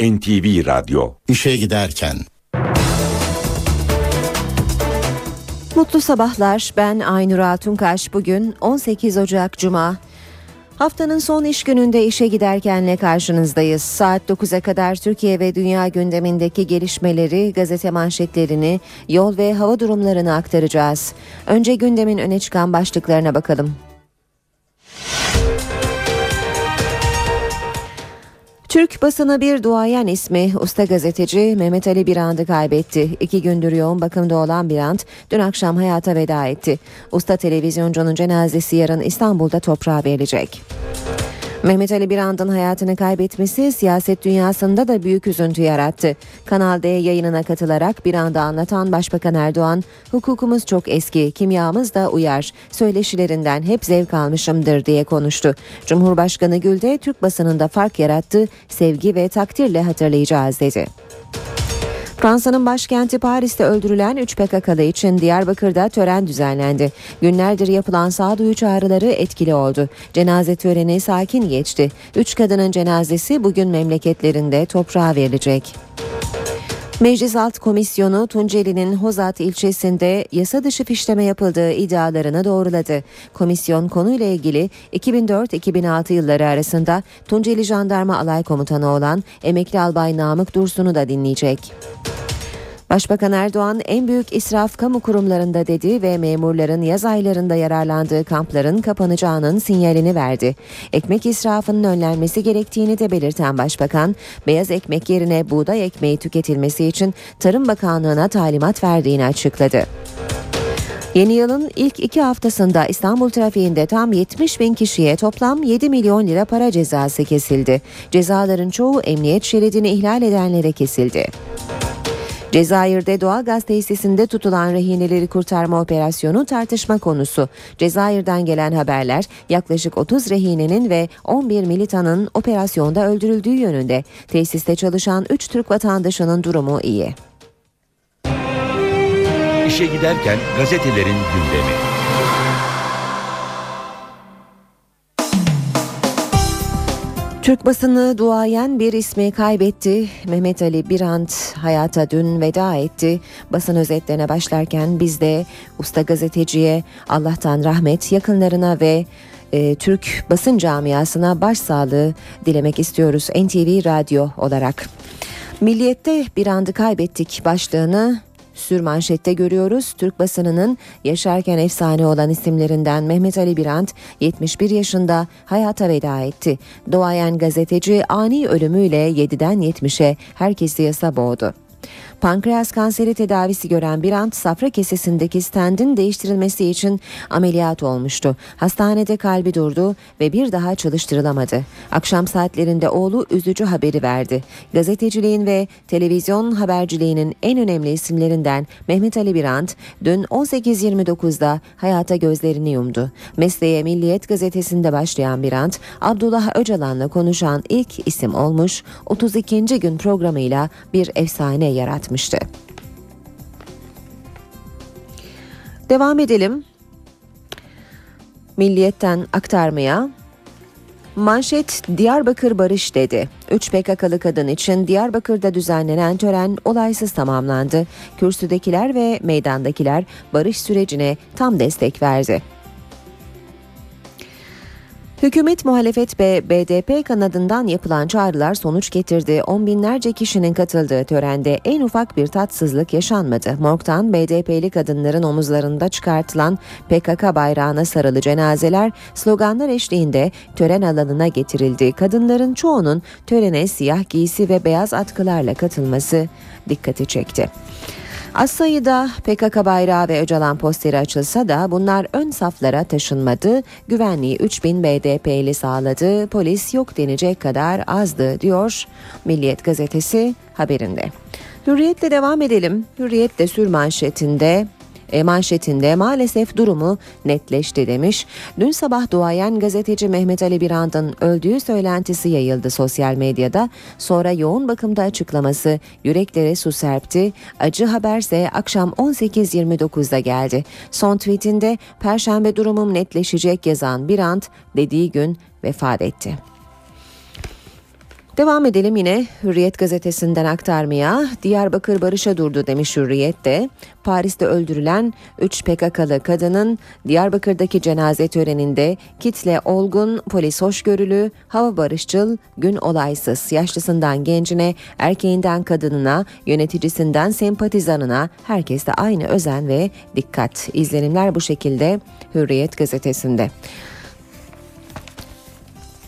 NTV Radyo İşe giderken Mutlu sabahlar. Ben Aynur Altunkaş. Bugün 18 Ocak Cuma. Haftanın son iş gününde işe giderkenle karşınızdayız. Saat 9'a kadar Türkiye ve dünya gündemindeki gelişmeleri, gazete manşetlerini, yol ve hava durumlarını aktaracağız. Önce gündemin öne çıkan başlıklarına bakalım. Türk basını bir duayen ismi usta gazeteci Mehmet Ali Birand'ı kaybetti. İki gündür yoğun bakımda olan Birand dün akşam hayata veda etti. Usta televizyoncunun cenazesi yarın İstanbul'da toprağa verilecek. Mehmet Ali Birand'ın hayatını kaybetmesi siyaset dünyasında da büyük üzüntü yarattı. Kanal D yayınına katılarak Birand'ı anlatan Başbakan Erdoğan, hukukumuz çok eski, kimyamız da uyar, söyleşilerinden hep zevk almışımdır diye konuştu. Cumhurbaşkanı Gül de Türk basınında fark yarattı, sevgi ve takdirle hatırlayacağız dedi. Fransa'nın başkenti Paris'te öldürülen 3 PKK'lı için Diyarbakır'da tören düzenlendi. Günlerdir yapılan sağduyu çağrıları etkili oldu. Cenaze töreni sakin geçti. 3 kadının cenazesi bugün memleketlerinde toprağa verilecek. Meclis Alt Komisyonu Tunceli'nin Hozat ilçesinde yasa dışı fişleme yapıldığı iddialarını doğruladı. Komisyon konuyla ilgili 2004-2006 yılları arasında Tunceli Jandarma Alay Komutanı olan emekli albay Namık Dursun'u da dinleyecek. Başbakan Erdoğan en büyük israf kamu kurumlarında dedi ve memurların yaz aylarında yararlandığı kampların kapanacağının sinyalini verdi. Ekmek israfının önlenmesi gerektiğini de belirten başbakan, beyaz ekmek yerine buğday ekmeği tüketilmesi için Tarım Bakanlığı'na talimat verdiğini açıkladı. Yeni yılın ilk iki haftasında İstanbul trafiğinde tam 70 bin kişiye toplam 7 milyon lira para cezası kesildi. Cezaların çoğu emniyet şeridini ihlal edenlere kesildi. Cezayir'de doğal gaz tesisinde tutulan rehineleri kurtarma operasyonu tartışma konusu. Cezayir'den gelen haberler yaklaşık 30 rehinenin ve 11 militanın operasyonda öldürüldüğü yönünde. Tesiste çalışan 3 Türk vatandaşının durumu iyi. İşe giderken gazetelerin gündemi. Türk basını duayen bir ismi kaybetti. Mehmet Ali Birant hayata dün veda etti. Basın özetlerine başlarken biz de usta gazeteciye Allah'tan rahmet yakınlarına ve e, Türk basın camiasına başsağlığı dilemek istiyoruz NTV Radyo olarak. Milliyette bir andı kaybettik başlığını sürmanşette görüyoruz. Türk basınının yaşarken efsane olan isimlerinden Mehmet Ali Birant 71 yaşında hayata veda etti. Doğayan gazeteci ani ölümüyle 7'den 70'e herkesi yasa boğdu. Pankreas kanseri tedavisi gören Birant safra kesesindeki stendin değiştirilmesi için ameliyat olmuştu. Hastanede kalbi durdu ve bir daha çalıştırılamadı. Akşam saatlerinde oğlu üzücü haberi verdi. Gazeteciliğin ve televizyon haberciliğinin en önemli isimlerinden Mehmet Ali Birant dün 18.29'da hayata gözlerini yumdu. Mesleğe Milliyet gazetesinde başlayan Birant, Abdullah Öcalan'la konuşan ilk isim olmuş, 32. gün programıyla bir efsane yaratmıştı. Devam edelim. Milliyetten aktarmaya. Manşet Diyarbakır Barış dedi. 3 PKK'lı kadın için Diyarbakır'da düzenlenen tören olaysız tamamlandı. Kürsüdekiler ve meydandakiler barış sürecine tam destek verdi. Hükümet muhalefet ve BDP kanadından yapılan çağrılar sonuç getirdi. On binlerce kişinin katıldığı törende en ufak bir tatsızlık yaşanmadı. Morg'dan BDP'li kadınların omuzlarında çıkartılan PKK bayrağına sarılı cenazeler sloganlar eşliğinde tören alanına getirildi. Kadınların çoğunun törene siyah giysi ve beyaz atkılarla katılması dikkati çekti. Az sayıda PKK bayrağı ve Öcalan posteri açılsa da bunlar ön saflara taşınmadı. Güvenliği 3000 BDP'li sağladı. Polis yok denecek kadar azdı diyor Milliyet gazetesi haberinde. Hürriyetle devam edelim. Hürriyet de sür manşetinde manşetinde maalesef durumu netleşti demiş. Dün sabah duayen gazeteci Mehmet Ali Birand'ın öldüğü söylentisi yayıldı sosyal medyada. Sonra yoğun bakımda açıklaması yüreklere su serpti. Acı haberse akşam 18.29'da geldi. Son tweetinde Perşembe durumum netleşecek yazan Birand dediği gün vefat etti. Devam edelim yine Hürriyet gazetesinden aktarmaya. Diyarbakır barışa durdu demiş Hürriyet'te. Paris'te öldürülen 3 PKK'lı kadının Diyarbakır'daki cenaze töreninde kitle olgun, polis hoşgörülü, hava barışçıl, gün olaysız, yaşlısından gencine, erkeğinden kadınına, yöneticisinden sempatizanına herkeste aynı özen ve dikkat. İzlenimler bu şekilde Hürriyet gazetesinde.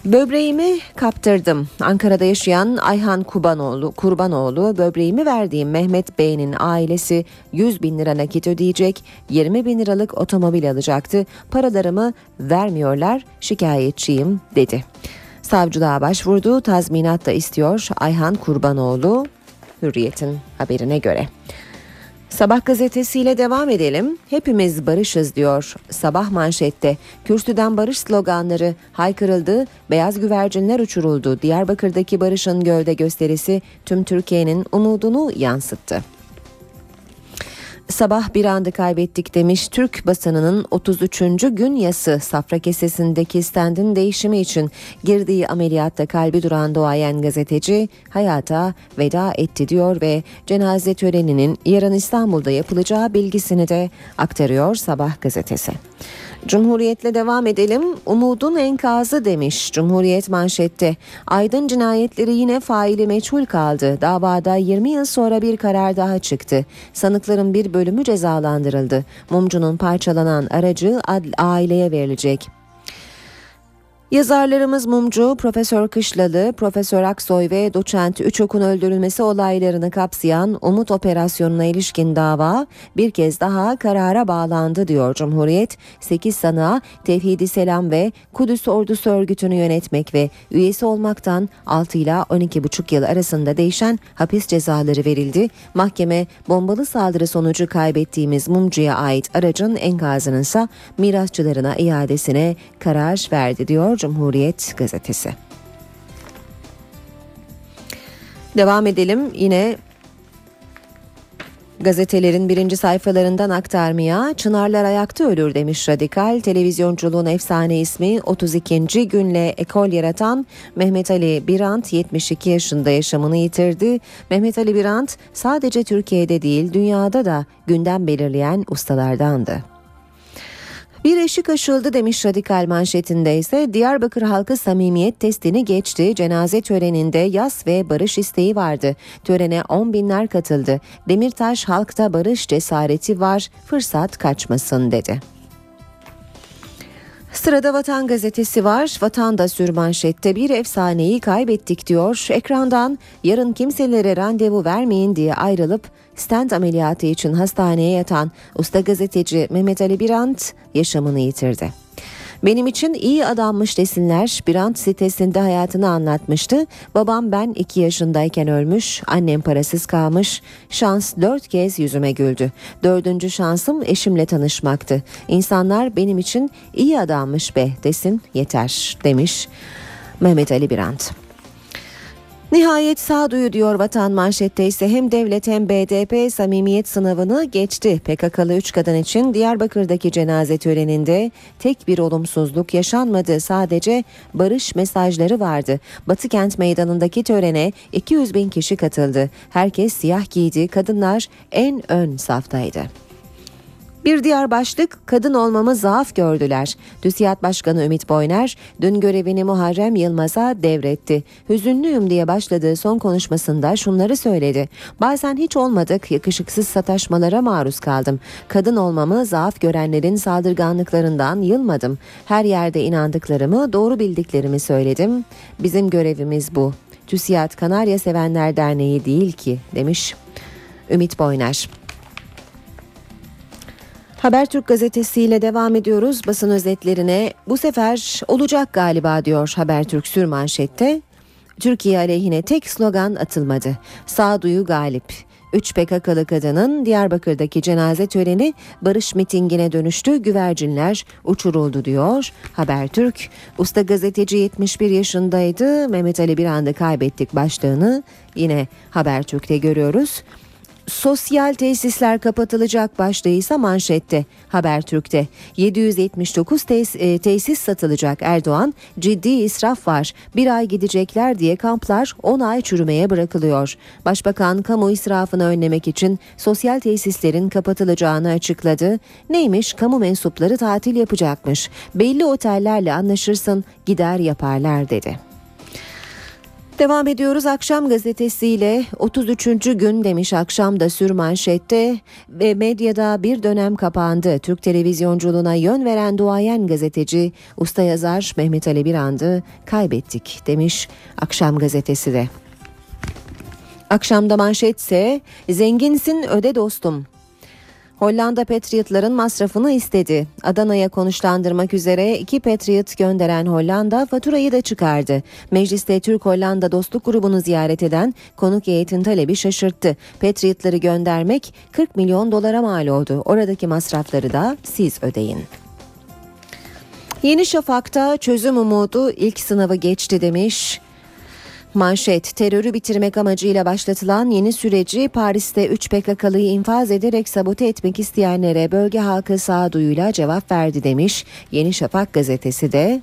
Böbreğimi kaptırdım. Ankara'da yaşayan Ayhan Kubanoğlu, Kurbanoğlu böbreğimi verdiğim Mehmet Bey'in ailesi 100 bin lira nakit ödeyecek, 20 bin liralık otomobil alacaktı. Paralarımı vermiyorlar, şikayetçiyim dedi. Savcılığa başvurdu, tazminat da istiyor Ayhan Kurbanoğlu, Hürriyet'in haberine göre. Sabah gazetesiyle devam edelim. Hepimiz barışız diyor. Sabah manşette kürsüden barış sloganları haykırıldı, beyaz güvercinler uçuruldu. Diyarbakır'daki barışın gölde gösterisi tüm Türkiye'nin umudunu yansıttı. Sabah bir anda kaybettik demiş Türk basınının 33. gün yası safra kesesindeki standın değişimi için girdiği ameliyatta kalbi duran doğayan gazeteci hayata veda etti diyor ve cenaze töreninin yarın İstanbul'da yapılacağı bilgisini de aktarıyor Sabah gazetesi. Cumhuriyetle devam edelim. Umudun enkazı demiş Cumhuriyet manşette. Aydın cinayetleri yine faili meçhul kaldı. Davada 20 yıl sonra bir karar daha çıktı. Sanıkların bir bölümü cezalandırıldı. Mumcu'nun parçalanan aracı aileye verilecek. Yazarlarımız Mumcu, Profesör Kışlalı, Profesör Aksoy ve Doçent Üçok'un öldürülmesi olaylarını kapsayan Umut Operasyonu'na ilişkin dava bir kez daha karara bağlandı diyor Cumhuriyet. 8 sanığa Tevhidi Selam ve Kudüs Ordusu Örgütü'nü yönetmek ve üyesi olmaktan 6 ile 12,5 yıl arasında değişen hapis cezaları verildi. Mahkeme bombalı saldırı sonucu kaybettiğimiz Mumcu'ya ait aracın enkazının ise mirasçılarına iadesine karar verdi diyor Cumhuriyet gazetesi. Devam edelim yine Gazetelerin birinci sayfalarından aktarmaya Çınarlar ayakta ölür demiş radikal. Televizyonculuğun efsane ismi 32. günle ekol yaratan Mehmet Ali Birant 72 yaşında yaşamını yitirdi. Mehmet Ali Birant sadece Türkiye'de değil dünyada da gündem belirleyen ustalardandı. Bir eşik aşıldı demiş radikal manşetinde ise Diyarbakır halkı samimiyet testini geçti. Cenaze töreninde yas ve barış isteği vardı. Törene on binler katıldı. Demirtaş halkta barış cesareti var fırsat kaçmasın dedi. Sırada Vatan Gazetesi var. Vatan da sürmanşette bir efsaneyi kaybettik diyor. Ekrandan yarın kimselere randevu vermeyin diye ayrılıp stent ameliyatı için hastaneye yatan usta gazeteci Mehmet Ali Birant yaşamını yitirdi. Benim için iyi adammış desinler. Birant sitesinde hayatını anlatmıştı. Babam ben iki yaşındayken ölmüş, annem parasız kalmış. Şans dört kez yüzüme güldü. Dördüncü şansım eşimle tanışmaktı. İnsanlar benim için iyi adammış be desin yeter demiş Mehmet Ali Birant. Nihayet sağduyu diyor vatan manşette ise hem devlet hem BDP samimiyet sınavını geçti. PKK'lı 3 kadın için Diyarbakır'daki cenaze töreninde tek bir olumsuzluk yaşanmadı. Sadece barış mesajları vardı. Batı kent meydanındaki törene 200 bin kişi katıldı. Herkes siyah giydi, kadınlar en ön saftaydı. Bir diğer başlık kadın olmamı zaaf gördüler. TÜSİAD Başkanı Ümit Boyner dün görevini Muharrem Yılmaz'a devretti. Hüzünlüyüm diye başladığı son konuşmasında şunları söyledi. Bazen hiç olmadık yakışıksız sataşmalara maruz kaldım. Kadın olmamı zaaf görenlerin saldırganlıklarından yılmadım. Her yerde inandıklarımı doğru bildiklerimi söyledim. Bizim görevimiz bu. TÜSİAD Kanarya Sevenler Derneği değil ki demiş Ümit Boyner. Habertürk gazetesiyle devam ediyoruz basın özetlerine. Bu sefer olacak galiba diyor Habertürk sürmanşette. Türkiye aleyhine tek slogan atılmadı. Sağduyu galip. 3 PKK'lı kadının Diyarbakır'daki cenaze töreni barış mitingine dönüştü. Güvercinler uçuruldu diyor Habertürk. Usta gazeteci 71 yaşındaydı. Mehmet Ali bir anda kaybettik başlığını yine Habertürk'te görüyoruz. Sosyal tesisler kapatılacak başlığı ise manşette. Habertürk'te 779 tes- e, tesis satılacak Erdoğan ciddi israf var. Bir ay gidecekler diye kamplar 10 ay çürümeye bırakılıyor. Başbakan kamu israfını önlemek için sosyal tesislerin kapatılacağını açıkladı. Neymiş kamu mensupları tatil yapacakmış. Belli otellerle anlaşırsın gider yaparlar dedi. Devam ediyoruz akşam gazetesiyle 33. gün demiş akşamda sürmanşette ve medyada bir dönem kapandı. Türk televizyonculuğuna yön veren duayen gazeteci usta yazar Mehmet Ali Birand'ı kaybettik demiş akşam gazetesi de. Akşamda manşetse zenginsin öde dostum Hollanda Patriotların masrafını istedi. Adana'ya konuşlandırmak üzere iki Patriot gönderen Hollanda faturayı da çıkardı. Mecliste Türk-Hollanda Dostluk Grubu'nu ziyaret eden konuk heyetin talebi şaşırttı. Patriotları göndermek 40 milyon dolara mal oldu. Oradaki masrafları da siz ödeyin. Yeni Şafak'ta çözüm umudu ilk sınavı geçti demiş. Manşet terörü bitirmek amacıyla başlatılan yeni süreci Paris'te 3 PKK'lıyı infaz ederek sabote etmek isteyenlere bölge halkı sağduyuyla cevap verdi demiş. Yeni Şafak gazetesi de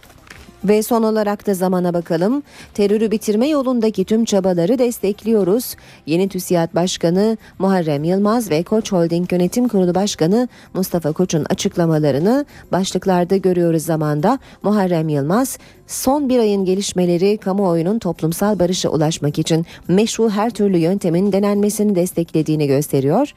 ve son olarak da zamana bakalım. Terörü bitirme yolundaki tüm çabaları destekliyoruz. Yeni TÜSİAD Başkanı Muharrem Yılmaz ve Koç Holding Yönetim Kurulu Başkanı Mustafa Koç'un açıklamalarını başlıklarda görüyoruz zamanda. Muharrem Yılmaz son bir ayın gelişmeleri kamuoyunun toplumsal barışa ulaşmak için meşru her türlü yöntemin denenmesini desteklediğini gösteriyor.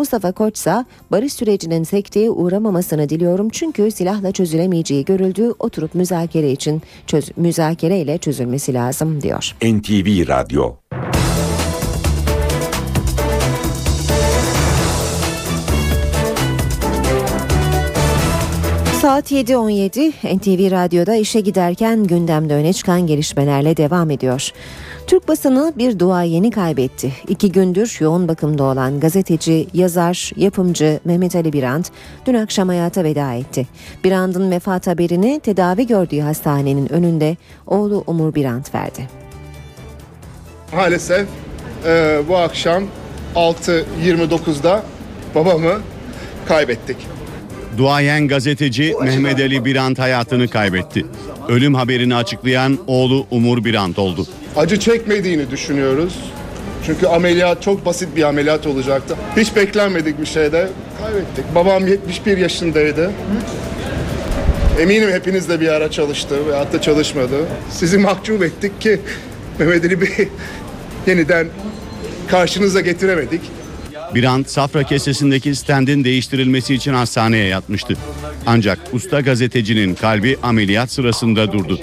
Mustafa Koç ise barış sürecinin sekteye uğramamasını diliyorum çünkü silahla çözülemeyeceği görüldü. Oturup müzakere için çöz müzakere ile çözülmesi lazım diyor. NTV Radyo Saat 7.17 NTV Radyo'da işe giderken gündemde öne çıkan gelişmelerle devam ediyor. Türk basını bir duayeni kaybetti. İki gündür yoğun bakımda olan gazeteci, yazar, yapımcı Mehmet Ali Birant dün akşam hayata veda etti. Birant'ın vefat haberini tedavi gördüğü hastanenin önünde oğlu Umur Birant verdi. Maalesef e, bu akşam 6.29'da babamı kaybettik. Duayen gazeteci Mehmet Ali Birant hayatını kaybetti. Ölüm haberini açıklayan oğlu Umur Birant oldu. Acı çekmediğini düşünüyoruz. Çünkü ameliyat çok basit bir ameliyat olacaktı. Hiç beklenmedik bir şeyde kaybettik. Babam 71 yaşındaydı. Eminim hepiniz de bir ara çalıştı veyahut da çalışmadı. Sizi mahcup ettik ki Mehmet Ali Bey yeniden karşınıza getiremedik. Birant safra kesesindeki stendin değiştirilmesi için hastaneye yatmıştı. Ancak usta gazetecinin kalbi ameliyat sırasında durdu.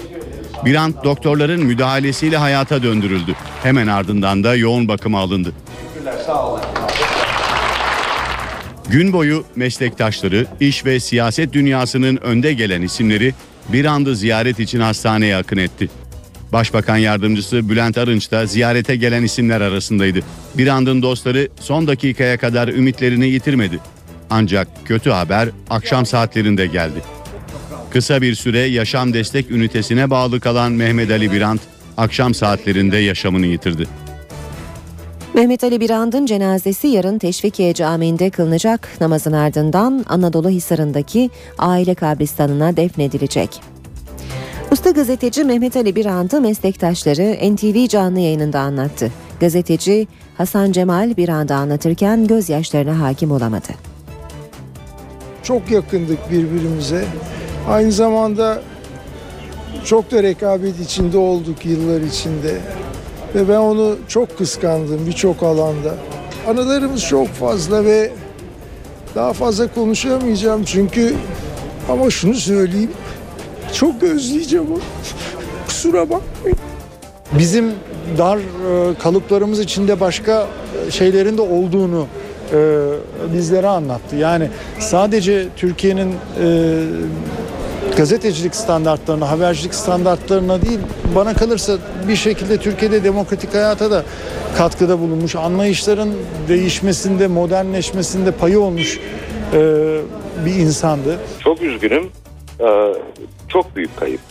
Birant doktorların müdahalesiyle hayata döndürüldü. Hemen ardından da yoğun bakıma alındı. Gün boyu meslektaşları, iş ve siyaset dünyasının önde gelen isimleri bir anda ziyaret için hastaneye akın etti. Başbakan yardımcısı Bülent Arınç da ziyarete gelen isimler arasındaydı. Bir andın dostları son dakikaya kadar ümitlerini yitirmedi. Ancak kötü haber akşam saatlerinde geldi. Kısa bir süre yaşam destek ünitesine bağlı kalan Mehmet Ali Birant akşam saatlerinde yaşamını yitirdi. Mehmet Ali Birand'ın cenazesi yarın Teşvikiye Camii'nde kılınacak namazın ardından Anadolu Hisarı'ndaki aile kabristanına defnedilecek. Usta gazeteci Mehmet Ali Birand'ı meslektaşları NTV canlı yayınında anlattı. Gazeteci Hasan Cemal Birand'ı anlatırken gözyaşlarına hakim olamadı. Çok yakındık birbirimize. Aynı zamanda çok da rekabet içinde olduk yıllar içinde. Ve ben onu çok kıskandım birçok alanda. Anılarımız çok fazla ve daha fazla konuşamayacağım çünkü ama şunu söyleyeyim. Çok özleyeceğim onu. Kusura bakmayın. bizim dar e, kalıplarımız içinde başka e, şeylerin de olduğunu e, bizlere anlattı. Yani sadece Türkiye'nin e, gazetecilik standartlarına, habercilik standartlarına değil bana kalırsa bir şekilde Türkiye'de demokratik hayata da katkıda bulunmuş. Anlayışların değişmesinde, modernleşmesinde payı olmuş e, bir insandı. Çok üzgünüm. Ee, çok büyük kayıp.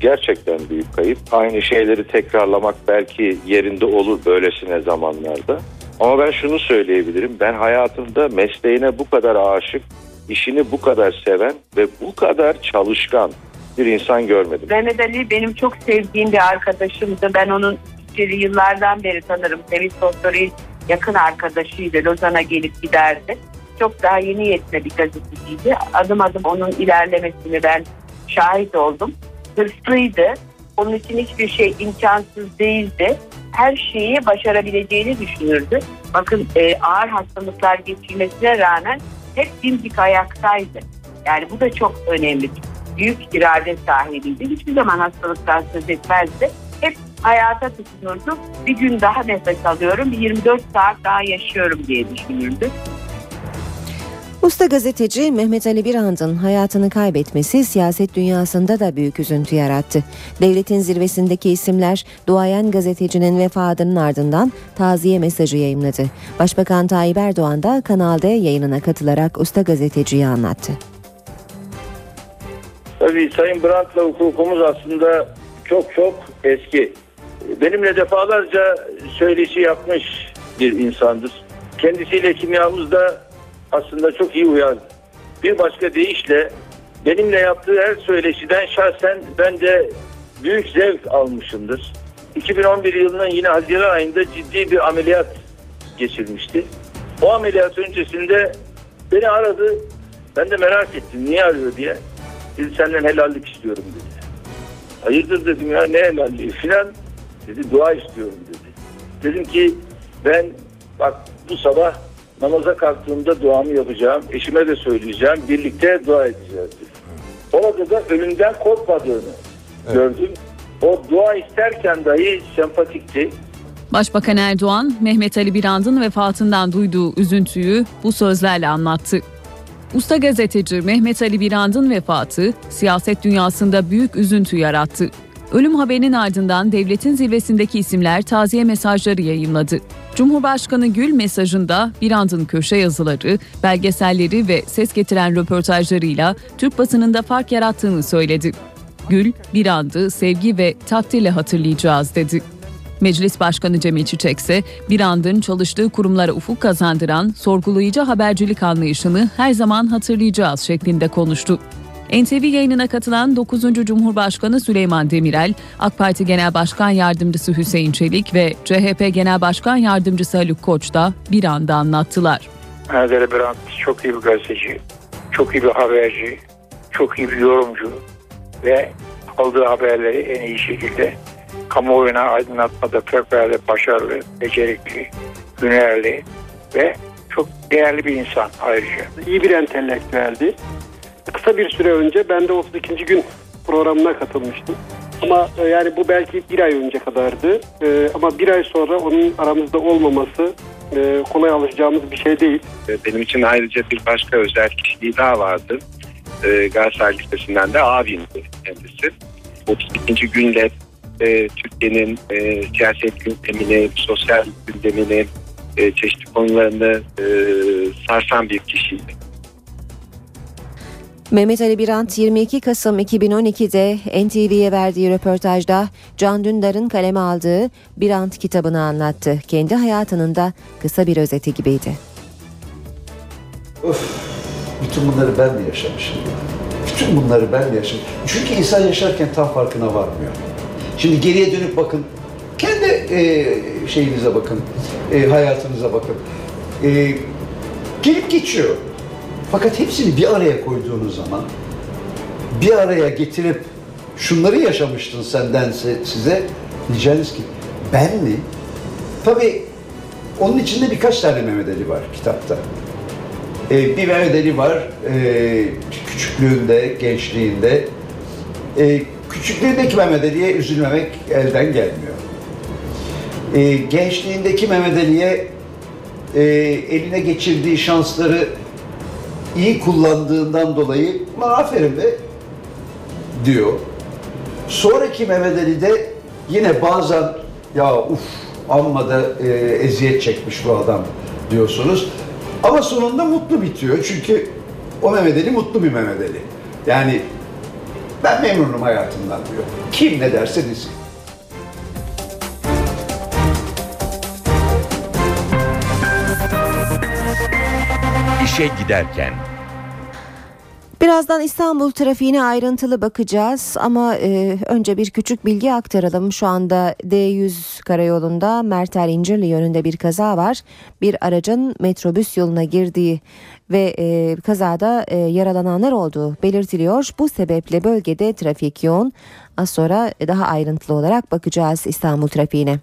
Gerçekten büyük kayıp. Aynı şeyleri tekrarlamak belki yerinde olur böylesine zamanlarda. Ama ben şunu söyleyebilirim. Ben hayatımda mesleğine bu kadar aşık, işini bu kadar seven ve bu kadar çalışkan bir insan görmedim. Mehmet Ali benim çok sevdiğim bir arkadaşımdı. Ben onun işleri yıllardan beri tanırım. Sevil Sosyal'in yakın arkadaşıydı. Lozan'a gelip giderdi. Çok daha yeni yetme bir gazeteciydi. Adım adım onun ilerlemesini ben şahit oldum. Hırslıydı. Onun için hiçbir şey imkansız değildi. Her şeyi başarabileceğini düşünürdü. Bakın e, ağır hastalıklar geçirmesine rağmen hep dimdik ayaktaydı. Yani bu da çok önemli büyük irade sahibiydi. Hiçbir zaman hastalıktan söz etmezdi. Hep hayata tutunurdu. Bir gün daha nefes alıyorum, bir 24 saat daha yaşıyorum diye düşünürdü. Usta gazeteci Mehmet Ali Birand'ın hayatını kaybetmesi siyaset dünyasında da büyük üzüntü yarattı. Devletin zirvesindeki isimler duayen gazetecinin vefatının ardından taziye mesajı yayımladı. Başbakan Tayyip Erdoğan da Kanal D yayınına katılarak usta gazeteciyi anlattı. Tabii Sayın Brandt'la hukukumuz aslında çok çok eski. Benimle defalarca söyleşi yapmış bir insandır. Kendisiyle kimyamız da aslında çok iyi uyar. Bir başka deyişle benimle yaptığı her söyleşiden şahsen ben de büyük zevk almışımdır. 2011 yılının yine Haziran ayında ciddi bir ameliyat geçirmişti. O ameliyat öncesinde beni aradı. Ben de merak ettim niye arıyor diye. Dedi senden helallik istiyorum dedi. Hayırdır dedim ya ne helalliği filan. Dedi dua istiyorum dedi. Dedim ki ben bak bu sabah namaza kalktığımda duamı yapacağım. Eşime de söyleyeceğim. Birlikte dua edeceğiz. Orada da ölümden korkmadığını gördüm. O dua isterken dahi sempatikti. Başbakan Erdoğan, Mehmet Ali Birand'ın vefatından duyduğu üzüntüyü bu sözlerle anlattı. Usta gazeteci Mehmet Ali Birand'ın vefatı siyaset dünyasında büyük üzüntü yarattı. Ölüm haberinin ardından devletin zirvesindeki isimler taziye mesajları yayınladı. Cumhurbaşkanı Gül mesajında Birand'ın köşe yazıları, belgeselleri ve ses getiren röportajlarıyla Türk basınında fark yarattığını söyledi. Gül, Birand'ı sevgi ve takdirle hatırlayacağız dedi. Meclis Başkanı Cemil Çiçek ise bir andın çalıştığı kurumlara ufuk kazandıran sorgulayıcı habercilik anlayışını her zaman hatırlayacağız şeklinde konuştu. NTV yayınına katılan 9. Cumhurbaşkanı Süleyman Demirel, AK Parti Genel Başkan Yardımcısı Hüseyin Çelik ve CHP Genel Başkan Yardımcısı Haluk Koç da bir anda anlattılar. Erdele Brand çok iyi bir gazeteci, çok iyi bir haberci, çok iyi bir yorumcu ve aldığı haberleri en iyi şekilde kamuoyuna aydınlatmada fevkalade başarılı, becerikli, hünerli ve çok değerli bir insan ayrıca. İyi bir entelektüeldi. Kısa bir süre önce ben de 32. gün programına katılmıştım. Ama e, yani bu belki bir ay önce kadardı. E, ama bir ay sonra onun aramızda olmaması e, kolay alışacağımız bir şey değil. Benim için ayrıca bir başka özel kişiliği daha vardı. E, Galatasaray Lisesi'nden de abimdi kendisi. 32. günle e, Türkiye'nin e, siyaset gündemini, sosyal gündemini, e, çeşitli konularını e, sarsan bir kişiydi. Mehmet Ali Birant 22 Kasım 2012'de NTV'ye verdiği röportajda Can Dündar'ın kaleme aldığı Birant kitabını anlattı. Kendi hayatının da kısa bir özeti gibiydi. Öf, bütün bunları ben de yaşamışım. Bütün bunları ben de yaşamışım. Çünkü insan yaşarken tam farkına varmıyor. Şimdi geriye dönüp bakın. Kendi e, şeyinize bakın. E, hayatınıza bakın. E, gelip geçiyor. Fakat hepsini bir araya koyduğunuz zaman bir araya getirip şunları yaşamıştın senden size diyeceğiniz ki ben mi? Tabii onun içinde birkaç tane Mehmet Ali var kitapta. Ee, bir Mehmet Ali var e, küçüklüğünde, gençliğinde. E, küçüklüğündeki Mehmet Ali'ye üzülmemek elden gelmiyor. E, gençliğindeki Mehmet Ali'ye e, eline geçirdiği şansları iyi kullandığından dolayı aferin be diyor. Sonraki Mehmet Ali'de yine bazen ya uf amma da e, eziyet çekmiş bu adam diyorsunuz. Ama sonunda mutlu bitiyor. Çünkü o Mehmet Ali mutlu bir Mehmet Ali. Yani ben memnunum hayatımdan diyor. Kim ne derse desin. İşe giderken Birazdan İstanbul trafiğine ayrıntılı bakacağız ama e, önce bir küçük bilgi aktaralım. Şu anda D100 karayolunda Merter İncirli yönünde bir kaza var. Bir aracın metrobüs yoluna girdiği ve e, kazada e, yaralananlar olduğu belirtiliyor. Bu sebeple bölgede trafik yoğun. Az sonra daha ayrıntılı olarak bakacağız İstanbul trafiğine.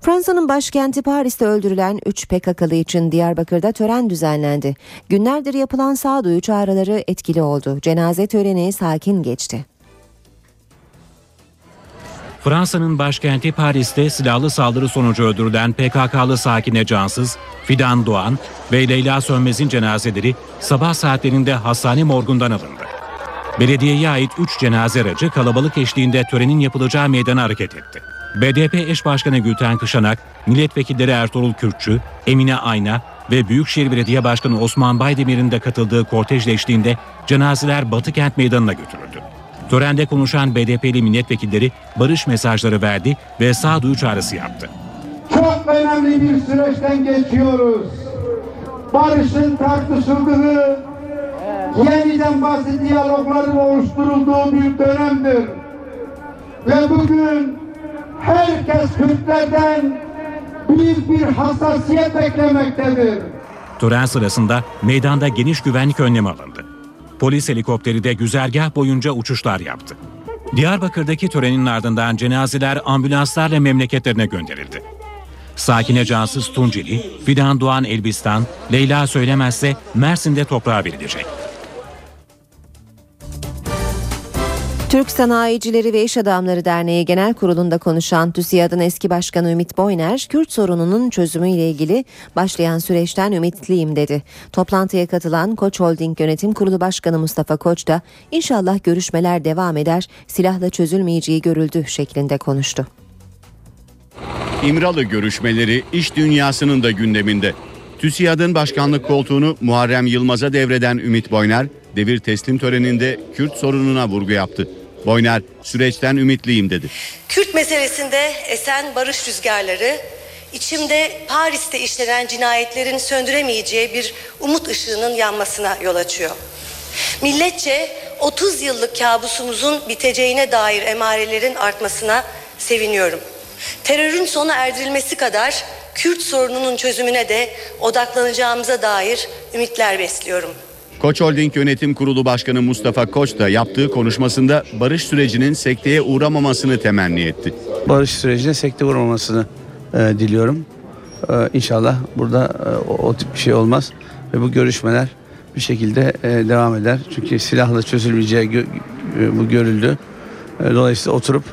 Fransa'nın başkenti Paris'te öldürülen 3 PKK'lı için Diyarbakır'da tören düzenlendi. Günlerdir yapılan sağduyu çağrıları etkili oldu. Cenaze töreni sakin geçti. Fransa'nın başkenti Paris'te silahlı saldırı sonucu öldürülen PKK'lı Sakine Cansız, Fidan Doğan ve Leyla Sönmez'in cenazeleri sabah saatlerinde hastane morgundan alındı. Belediyeye ait 3 cenaze aracı kalabalık eşliğinde törenin yapılacağı meydana hareket etti. BDP eş başkanı Gülten Kışanak, milletvekilleri Ertuğrul Kürkçü, Emine Ayna ve Büyükşehir Belediye Başkanı Osman Baydemir'in de katıldığı kortejle eşliğinde cenazeler Batı Kent Meydanı'na götürüldü. Törende konuşan BDP'li milletvekilleri barış mesajları verdi ve sağduyu çağrısı yaptı. Çok önemli bir süreçten geçiyoruz. Barışın tartışıldığı, yeniden bazı diyalogların oluşturulduğu bir dönemdir. Ve bugün herkes Kürtlerden büyük bir hassasiyet beklemektedir. Tören sırasında meydanda geniş güvenlik önlemi alındı. Polis helikopteri de güzergah boyunca uçuşlar yaptı. Diyarbakır'daki törenin ardından cenazeler ambulanslarla memleketlerine gönderildi. Sakine Cansız Tunceli, Fidan Doğan Elbistan, Leyla Söylemezse Mersin'de toprağa verilecek. Türk Sanayicileri ve İş Adamları Derneği Genel Kurulu'nda konuşan TÜSİAD'ın eski başkanı Ümit Boyner, Kürt sorununun çözümüyle ilgili başlayan süreçten ümitliyim dedi. Toplantıya katılan Koç Holding Yönetim Kurulu Başkanı Mustafa Koç da inşallah görüşmeler devam eder, silahla çözülmeyeceği görüldü şeklinde konuştu. İmralı görüşmeleri iş dünyasının da gündeminde. TÜSİAD'ın başkanlık koltuğunu Muharrem Yılmaz'a devreden Ümit Boyner, devir teslim töreninde Kürt sorununa vurgu yaptı. Boyner süreçten ümitliyim dedi. Kürt meselesinde esen barış rüzgarları içimde Paris'te işlenen cinayetlerin söndüremeyeceği bir umut ışığının yanmasına yol açıyor. Milletçe 30 yıllık kabusumuzun biteceğine dair emarelerin artmasına seviniyorum. Terörün sona erdirilmesi kadar Kürt sorununun çözümüne de odaklanacağımıza dair ümitler besliyorum. Koç Holding Yönetim Kurulu Başkanı Mustafa Koç da yaptığı konuşmasında barış sürecinin sekteye uğramamasını temenni etti. Barış sürecine sekte uğramamasını e, diliyorum. E, inşallah burada e, o, o tip bir şey olmaz ve bu görüşmeler bir şekilde e, devam eder. Çünkü silahla çözülmeyeceği gö- e, bu görüldü. E, dolayısıyla oturup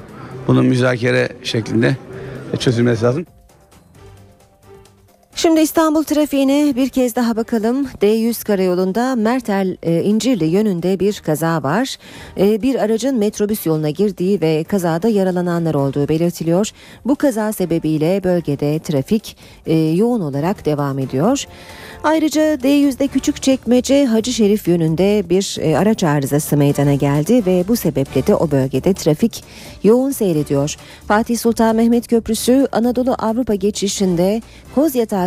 bunun müzakere şeklinde e, çözülmesi lazım. Şimdi İstanbul trafiğine bir kez daha bakalım. D100 karayolunda Mertel e, İncirli yönünde bir kaza var. E, bir aracın metrobüs yoluna girdiği ve kazada yaralananlar olduğu belirtiliyor. Bu kaza sebebiyle bölgede trafik e, yoğun olarak devam ediyor. Ayrıca D100'de Küçükçekmece Hacı Şerif yönünde bir e, araç arızası meydana geldi ve bu sebeple de o bölgede trafik yoğun seyrediyor. Fatih Sultan Mehmet Köprüsü Anadolu Avrupa geçişinde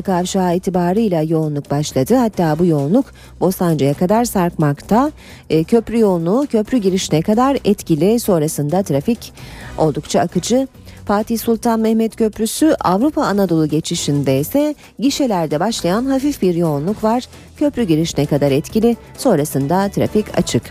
Kozyatağı kavşağı itibarıyla yoğunluk başladı. Hatta bu yoğunluk Bostancı'ya kadar sarkmakta. E, köprü yoğunluğu köprü girişine kadar etkili. Sonrasında trafik oldukça akıcı. Fatih Sultan Mehmet Köprüsü Avrupa Anadolu geçişinde ise gişelerde başlayan hafif bir yoğunluk var. Köprü girişine kadar etkili, sonrasında trafik açık.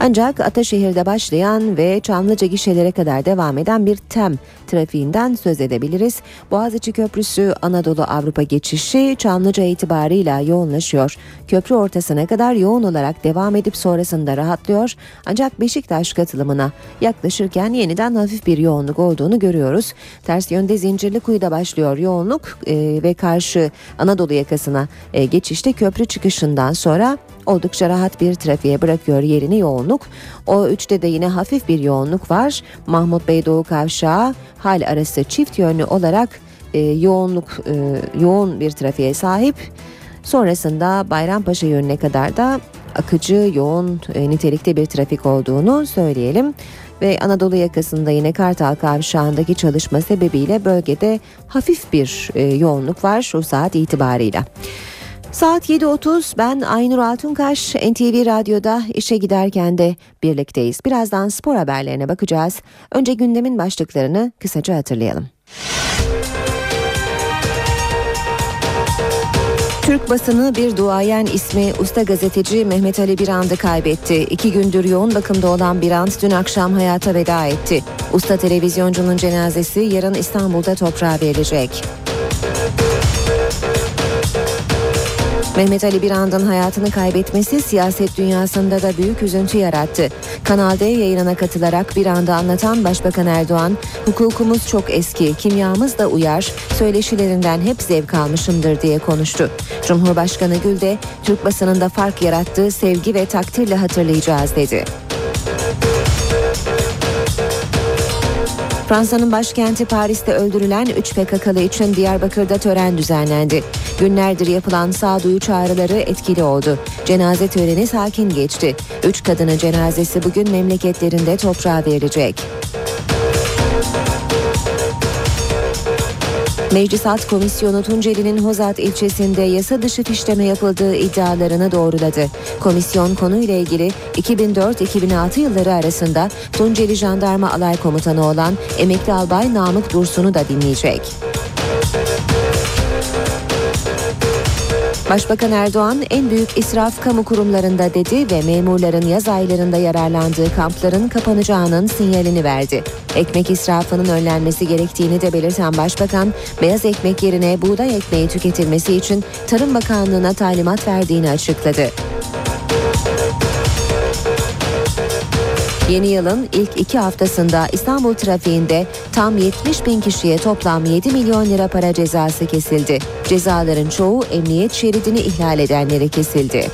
Ancak Ataşehir'de başlayan ve Çamlıca gişelere kadar devam eden bir TEM trafiğinden söz edebiliriz. Boğaziçi Köprüsü Anadolu Avrupa geçişi Çamlıca itibarıyla yoğunlaşıyor. Köprü ortasına kadar yoğun olarak devam edip sonrasında rahatlıyor. Ancak Beşiktaş katılımına yaklaşırken yeniden hafif bir yoğunluk olduğunu görüyoruz. Ters yönde Zincirlikuyu'da başlıyor yoğunluk e, ve karşı Anadolu yakasına e, geçişte köprü çıkışından sonra oldukça rahat bir trafiğe bırakıyor yerini yoğunluk. O üçte de yine hafif bir yoğunluk var. Mahmut Bey Doğu Kavşağı hal arası çift yönlü olarak e, yoğunluk e, yoğun bir trafiğe sahip. Sonrasında Bayrampaşa yönüne kadar da akıcı, yoğun e, nitelikte bir trafik olduğunu söyleyelim. Ve Anadolu yakasında yine Kartal Kavşağı'ndaki çalışma sebebiyle bölgede hafif bir e, yoğunluk var şu saat itibarıyla. Saat 7.30 ben Aynur Altunkaş NTV Radyo'da işe giderken de birlikteyiz. Birazdan spor haberlerine bakacağız. Önce gündemin başlıklarını kısaca hatırlayalım. Türk basını bir duayen ismi usta gazeteci Mehmet Ali Birand'ı kaybetti. İki gündür yoğun bakımda olan Birand dün akşam hayata veda etti. Usta televizyoncunun cenazesi yarın İstanbul'da toprağa verilecek. Mehmet Ali Birand'ın hayatını kaybetmesi siyaset dünyasında da büyük üzüntü yarattı. Kanal D yayınına katılarak Birand'ı anlatan Başbakan Erdoğan, hukukumuz çok eski, kimyamız da uyar, söyleşilerinden hep zevk almışımdır diye konuştu. Cumhurbaşkanı Gül de Türk basınında fark yarattığı sevgi ve takdirle hatırlayacağız dedi. Fransa'nın başkenti Paris'te öldürülen 3 PKK'lı için Diyarbakır'da tören düzenlendi. Günlerdir yapılan sağduyu çağrıları etkili oldu. Cenaze töreni sakin geçti. 3 kadının cenazesi bugün memleketlerinde toprağa verilecek. Meclis Alt Komisyonu Tunceli'nin Hozat ilçesinde yasa dışı fişleme yapıldığı iddialarını doğruladı. Komisyon konuyla ilgili 2004-2006 yılları arasında Tunceli Jandarma Alay Komutanı olan emekli albay Namık Dursun'u da dinleyecek. Başbakan Erdoğan en büyük israf kamu kurumlarında dedi ve memurların yaz aylarında yararlandığı kampların kapanacağının sinyalini verdi. Ekmek israfının önlenmesi gerektiğini de belirten Başbakan, beyaz ekmek yerine buğday ekmeği tüketilmesi için Tarım Bakanlığı'na talimat verdiğini açıkladı. Yeni yılın ilk iki haftasında İstanbul trafiğinde tam 70 bin kişiye toplam 7 milyon lira para cezası kesildi. Cezaların çoğu emniyet şeridini ihlal edenlere kesildi.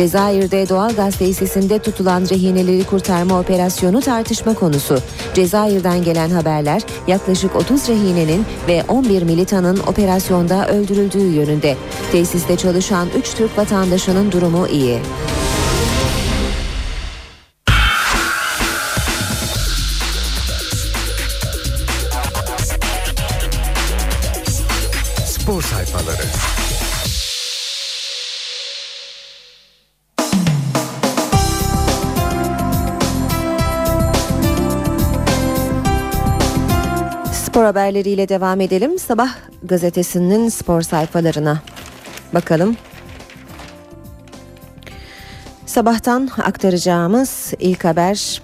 Cezayir'de doğal gaz tesisinde tutulan rehineleri kurtarma operasyonu tartışma konusu. Cezayir'den gelen haberler yaklaşık 30 rehinenin ve 11 militanın operasyonda öldürüldüğü yönünde. Tesiste çalışan 3 Türk vatandaşının durumu iyi. Spor haberleriyle devam edelim. Sabah gazetesinin spor sayfalarına bakalım. Sabahtan aktaracağımız ilk haber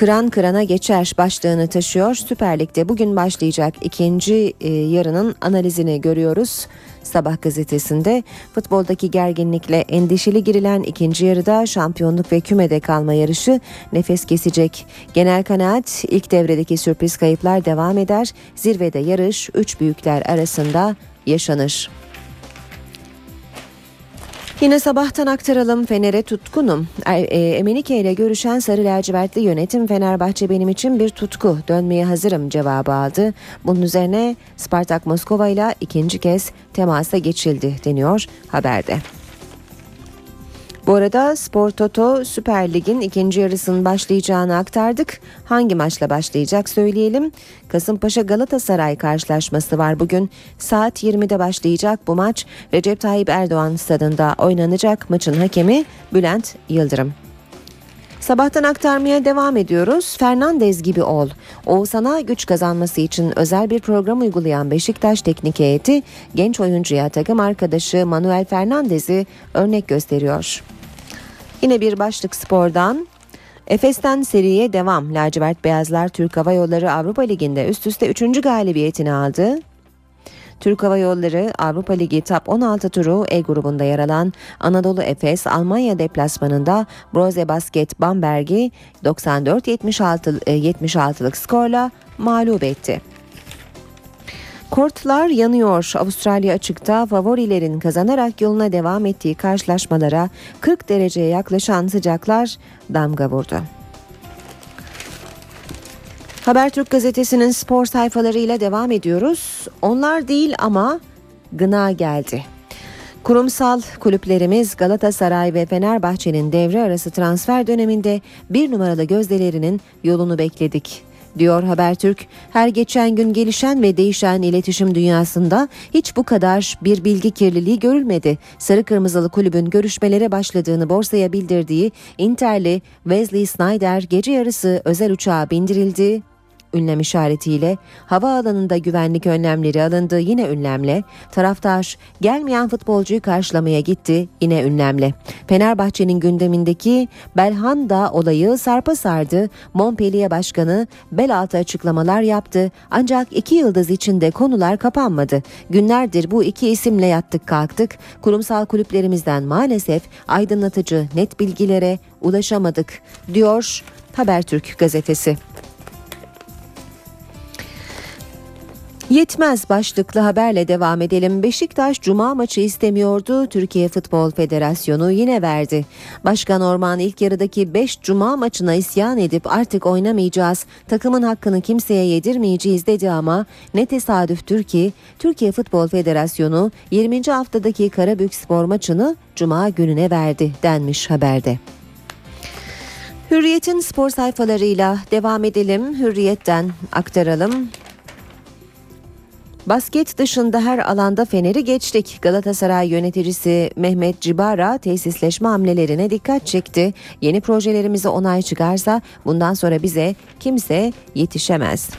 Kıran kırana geçer başlığını taşıyor. Süper Lig'de bugün başlayacak ikinci e, yarının analizini görüyoruz. Sabah gazetesinde futboldaki gerginlikle endişeli girilen ikinci yarıda şampiyonluk ve kümede kalma yarışı nefes kesecek. Genel kanaat ilk devredeki sürpriz kayıplar devam eder. Zirvede yarış 3 büyükler arasında yaşanır. Yine sabahtan aktaralım Fener'e tutkunum. Er, e, Emenike ile görüşen Sarı Lacivertli yönetim Fenerbahçe benim için bir tutku. Dönmeye hazırım cevabı aldı. Bunun üzerine Spartak Moskova ile ikinci kez temasa geçildi deniyor haberde. Bu arada Spor Toto Süper Lig'in ikinci yarısının başlayacağını aktardık. Hangi maçla başlayacak söyleyelim. Kasımpaşa Galatasaray karşılaşması var bugün. Saat 20'de başlayacak bu maç. Recep Tayyip Erdoğan stadında oynanacak. Maçın hakemi Bülent Yıldırım. Sabahtan aktarmaya devam ediyoruz. Fernandez gibi ol. Oğuzhan'a güç kazanması için özel bir program uygulayan Beşiktaş teknik heyeti genç oyuncuya takım arkadaşı Manuel Fernandez'i örnek gösteriyor. Yine bir başlık spordan. Efes'ten seriye devam. Lacivert Beyazlar Türk Hava Yolları Avrupa Ligi'nde üst üste 3. galibiyetini aldı. Türk Hava Yolları Avrupa Ligi Top 16 turu E grubunda yer alan Anadolu Efes Almanya deplasmanında Broze Basket Bamberg'i 94-76'lık skorla mağlup etti. Kortlar yanıyor. Avustralya açıkta favorilerin kazanarak yoluna devam ettiği karşılaşmalara 40 dereceye yaklaşan sıcaklar damga vurdu. Habertürk gazetesinin spor sayfalarıyla devam ediyoruz. Onlar değil ama gına geldi. Kurumsal kulüplerimiz Galatasaray ve Fenerbahçe'nin devre arası transfer döneminde bir numaralı gözdelerinin yolunu bekledik diyor Habertürk. Her geçen gün gelişen ve değişen iletişim dünyasında hiç bu kadar bir bilgi kirliliği görülmedi. Sarı Kırmızılı kulübün görüşmelere başladığını borsaya bildirdiği Inter'li Wesley Snyder gece yarısı özel uçağa bindirildi ünlem işaretiyle havaalanında güvenlik önlemleri alındı yine ünlemle. Taraftar gelmeyen futbolcuyu karşılamaya gitti yine ünlemle. Fenerbahçe'nin gündemindeki Belhanda olayı sarpa sardı. Montpellier Başkanı bel altı açıklamalar yaptı. Ancak iki yıldız içinde konular kapanmadı. Günlerdir bu iki isimle yattık kalktık. Kurumsal kulüplerimizden maalesef aydınlatıcı net bilgilere ulaşamadık diyor Habertürk gazetesi. Yetmez başlıklı haberle devam edelim. Beşiktaş Cuma maçı istemiyordu. Türkiye Futbol Federasyonu yine verdi. Başkan Orman ilk yarıdaki 5 Cuma maçına isyan edip artık oynamayacağız. Takımın hakkını kimseye yedirmeyeceğiz dedi ama ne tesadüftür ki Türkiye Futbol Federasyonu 20. haftadaki Karabük Spor maçını Cuma gününe verdi denmiş haberde. Hürriyet'in spor sayfalarıyla devam edelim. Hürriyet'ten aktaralım. Basket dışında her alanda Fener'i geçtik. Galatasaray yöneticisi Mehmet Cibara tesisleşme hamlelerine dikkat çekti. Yeni projelerimize onay çıkarsa bundan sonra bize kimse yetişemez.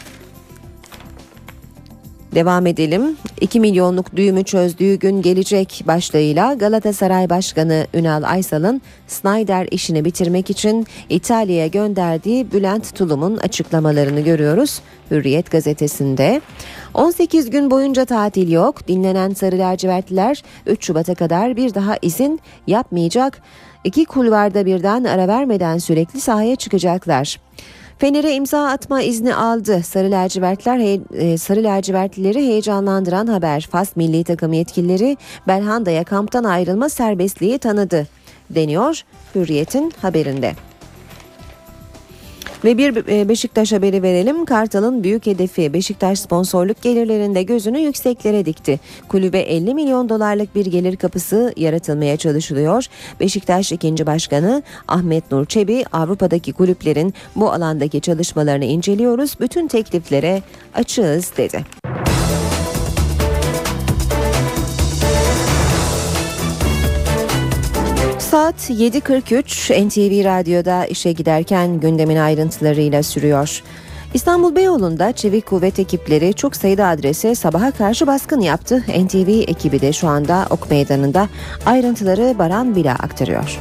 Devam edelim. 2 milyonluk düğümü çözdüğü gün gelecek başlığıyla Galatasaray Başkanı Ünal Aysal'ın Snyder işini bitirmek için İtalya'ya gönderdiği Bülent Tulum'un açıklamalarını görüyoruz. Hürriyet gazetesinde. 18 gün boyunca tatil yok. Dinlenen Sarı Lacivertliler 3 Şubat'a kadar bir daha izin yapmayacak. İki kulvarda birden ara vermeden sürekli sahaya çıkacaklar. Fener'e imza atma izni aldı. Sarı lacivertler he, sarı lacivertlileri heyecanlandıran haber. Fas milli takım yetkilileri Belhanda'ya kamptan ayrılma serbestliği tanıdı deniyor Hürriyet'in haberinde. Ve bir e, Beşiktaş haberi verelim. Kartal'ın büyük hedefi Beşiktaş sponsorluk gelirlerinde gözünü yükseklere dikti. Kulübe 50 milyon dolarlık bir gelir kapısı yaratılmaya çalışılıyor. Beşiktaş ikinci başkanı Ahmet Nur Çebi Avrupa'daki kulüplerin bu alandaki çalışmalarını inceliyoruz. Bütün tekliflere açığız dedi. Saat 7.43 NTV Radyo'da işe giderken gündemin ayrıntılarıyla sürüyor. İstanbul Beyoğlu'nda çevik kuvvet ekipleri çok sayıda adrese sabaha karşı baskın yaptı. NTV ekibi de şu anda Ok Meydanı'nda ayrıntıları Baran Bila aktarıyor.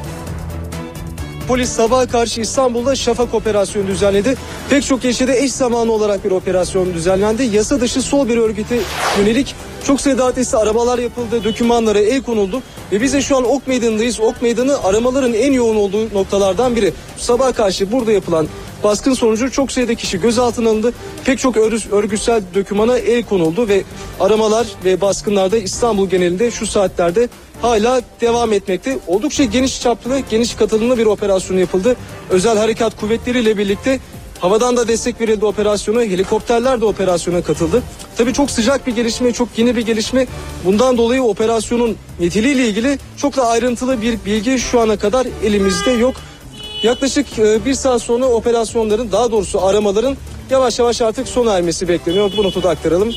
Polis sabaha karşı İstanbul'da şafak operasyonu düzenledi. Pek çok ilçede eş zamanlı olarak bir operasyon düzenlendi. Yasa dışı sol bir örgüte yönelik çok sayıda adreste aramalar yapıldı, dokümanlara el konuldu. Ve biz de şu an Ok Meydanı'ndayız. Ok Meydanı aramaların en yoğun olduğu noktalardan biri. Sabah karşı burada yapılan baskın sonucu çok sayıda kişi gözaltına alındı. Pek çok örgütsel dokümana el konuldu ve aramalar ve baskınlarda İstanbul genelinde şu saatlerde hala devam etmekte. Oldukça geniş çaplı, geniş katılımlı bir operasyon yapıldı. Özel harekat kuvvetleriyle birlikte havadan da destek verildi operasyona, helikopterler de operasyona katıldı. Tabii çok sıcak bir gelişme, çok yeni bir gelişme. Bundan dolayı operasyonun niteliğiyle ilgili çok da ayrıntılı bir bilgi şu ana kadar elimizde yok. Yaklaşık bir saat sonra operasyonların daha doğrusu aramaların yavaş yavaş artık sona ermesi bekleniyor. Bu notu da aktaralım.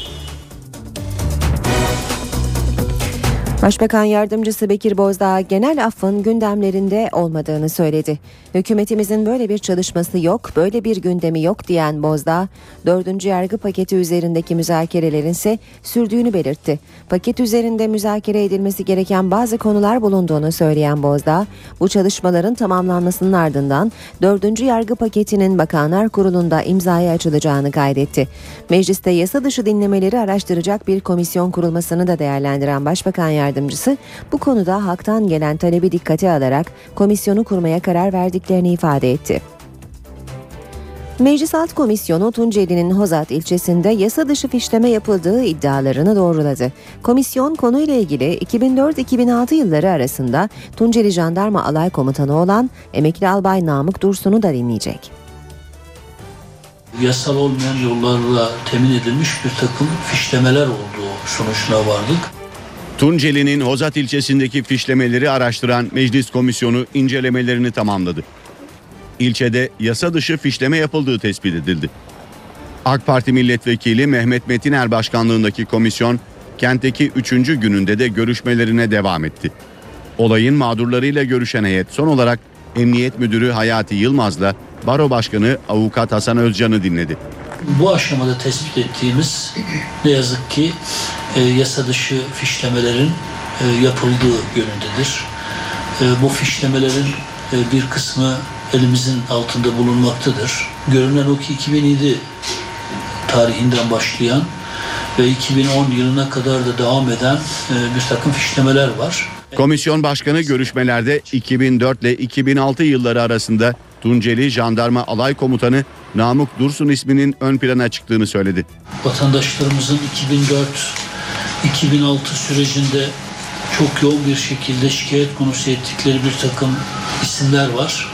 Başbakan Yardımcısı Bekir Bozdağ genel affın gündemlerinde olmadığını söyledi. Hükümetimizin böyle bir çalışması yok, böyle bir gündemi yok diyen Bozdağ, dördüncü yargı paketi üzerindeki müzakerelerin ise sürdüğünü belirtti. Paket üzerinde müzakere edilmesi gereken bazı konular bulunduğunu söyleyen Bozdağ, bu çalışmaların tamamlanmasının ardından dördüncü yargı paketinin Bakanlar Kurulu'nda imzaya açılacağını kaydetti. Mecliste yasa dışı dinlemeleri araştıracak bir komisyon kurulmasını da değerlendiren Başbakan Yardımcısı yardımcısı bu konuda halktan gelen talebi dikkate alarak komisyonu kurmaya karar verdiklerini ifade etti. Meclis Alt Komisyonu Tunceli'nin Hozat ilçesinde yasa dışı fişleme yapıldığı iddialarını doğruladı. Komisyon konuyla ilgili 2004-2006 yılları arasında Tunceli Jandarma Alay Komutanı olan emekli albay Namık Dursun'u da dinleyecek. Yasal olmayan yollarla temin edilmiş bir takım fişlemeler olduğu sonuçuna vardık. Tunceli'nin Hozat ilçesindeki fişlemeleri araştıran meclis komisyonu incelemelerini tamamladı. İlçede yasa dışı fişleme yapıldığı tespit edildi. AK Parti milletvekili Mehmet Metiner başkanlığındaki komisyon kentteki 3. gününde de görüşmelerine devam etti. Olayın mağdurlarıyla görüşen heyet son olarak Emniyet Müdürü Hayati Yılmaz'la Baro Başkanı Avukat Hasan Özcan'ı dinledi. Bu aşamada tespit ettiğimiz ne yazık ki e, yasa dışı fişlemelerin e, yapıldığı yönündedir. E, bu fişlemelerin e, bir kısmı elimizin altında bulunmaktadır. Görünen o ki 2007 tarihinden başlayan ve 2010 yılına kadar da devam eden e, bir takım fişlemeler var. Komisyon başkanı görüşmelerde 2004 ile 2006 yılları arasında Tunceli Jandarma Alay Komutanı Namık Dursun isminin ön plana çıktığını söyledi. Vatandaşlarımızın 2004-2006 sürecinde çok yoğun bir şekilde şikayet konusu ettikleri bir takım isimler var.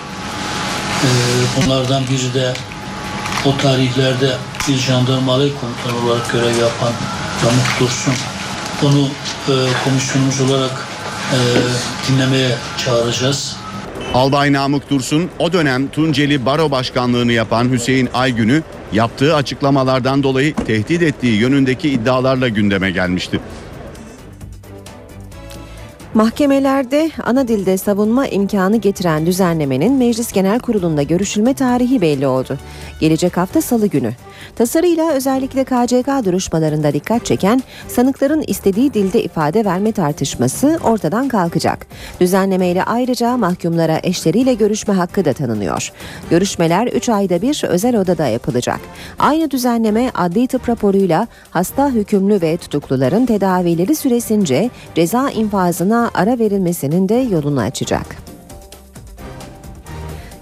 Ee, bunlardan biri de o tarihlerde bir jandarma alay komutanı olarak görev yapan Namık Dursun. Onu e, komisyonumuz olarak e, dinlemeye çağıracağız. Albay Namık Dursun o dönem Tunceli Baro Başkanlığını yapan Hüseyin Aygün'ü yaptığı açıklamalardan dolayı tehdit ettiği yönündeki iddialarla gündeme gelmişti. Mahkemelerde ana dilde savunma imkanı getiren düzenlemenin Meclis Genel Kurulu'nda görüşülme tarihi belli oldu. Gelecek hafta salı günü. Tasarıyla özellikle KCK duruşmalarında dikkat çeken sanıkların istediği dilde ifade verme tartışması ortadan kalkacak. Düzenlemeyle ayrıca mahkumlara eşleriyle görüşme hakkı da tanınıyor. Görüşmeler 3 ayda bir özel odada yapılacak. Aynı düzenleme adli tıp raporuyla hasta hükümlü ve tutukluların tedavileri süresince ceza infazına ara verilmesinin de yolunu açacak.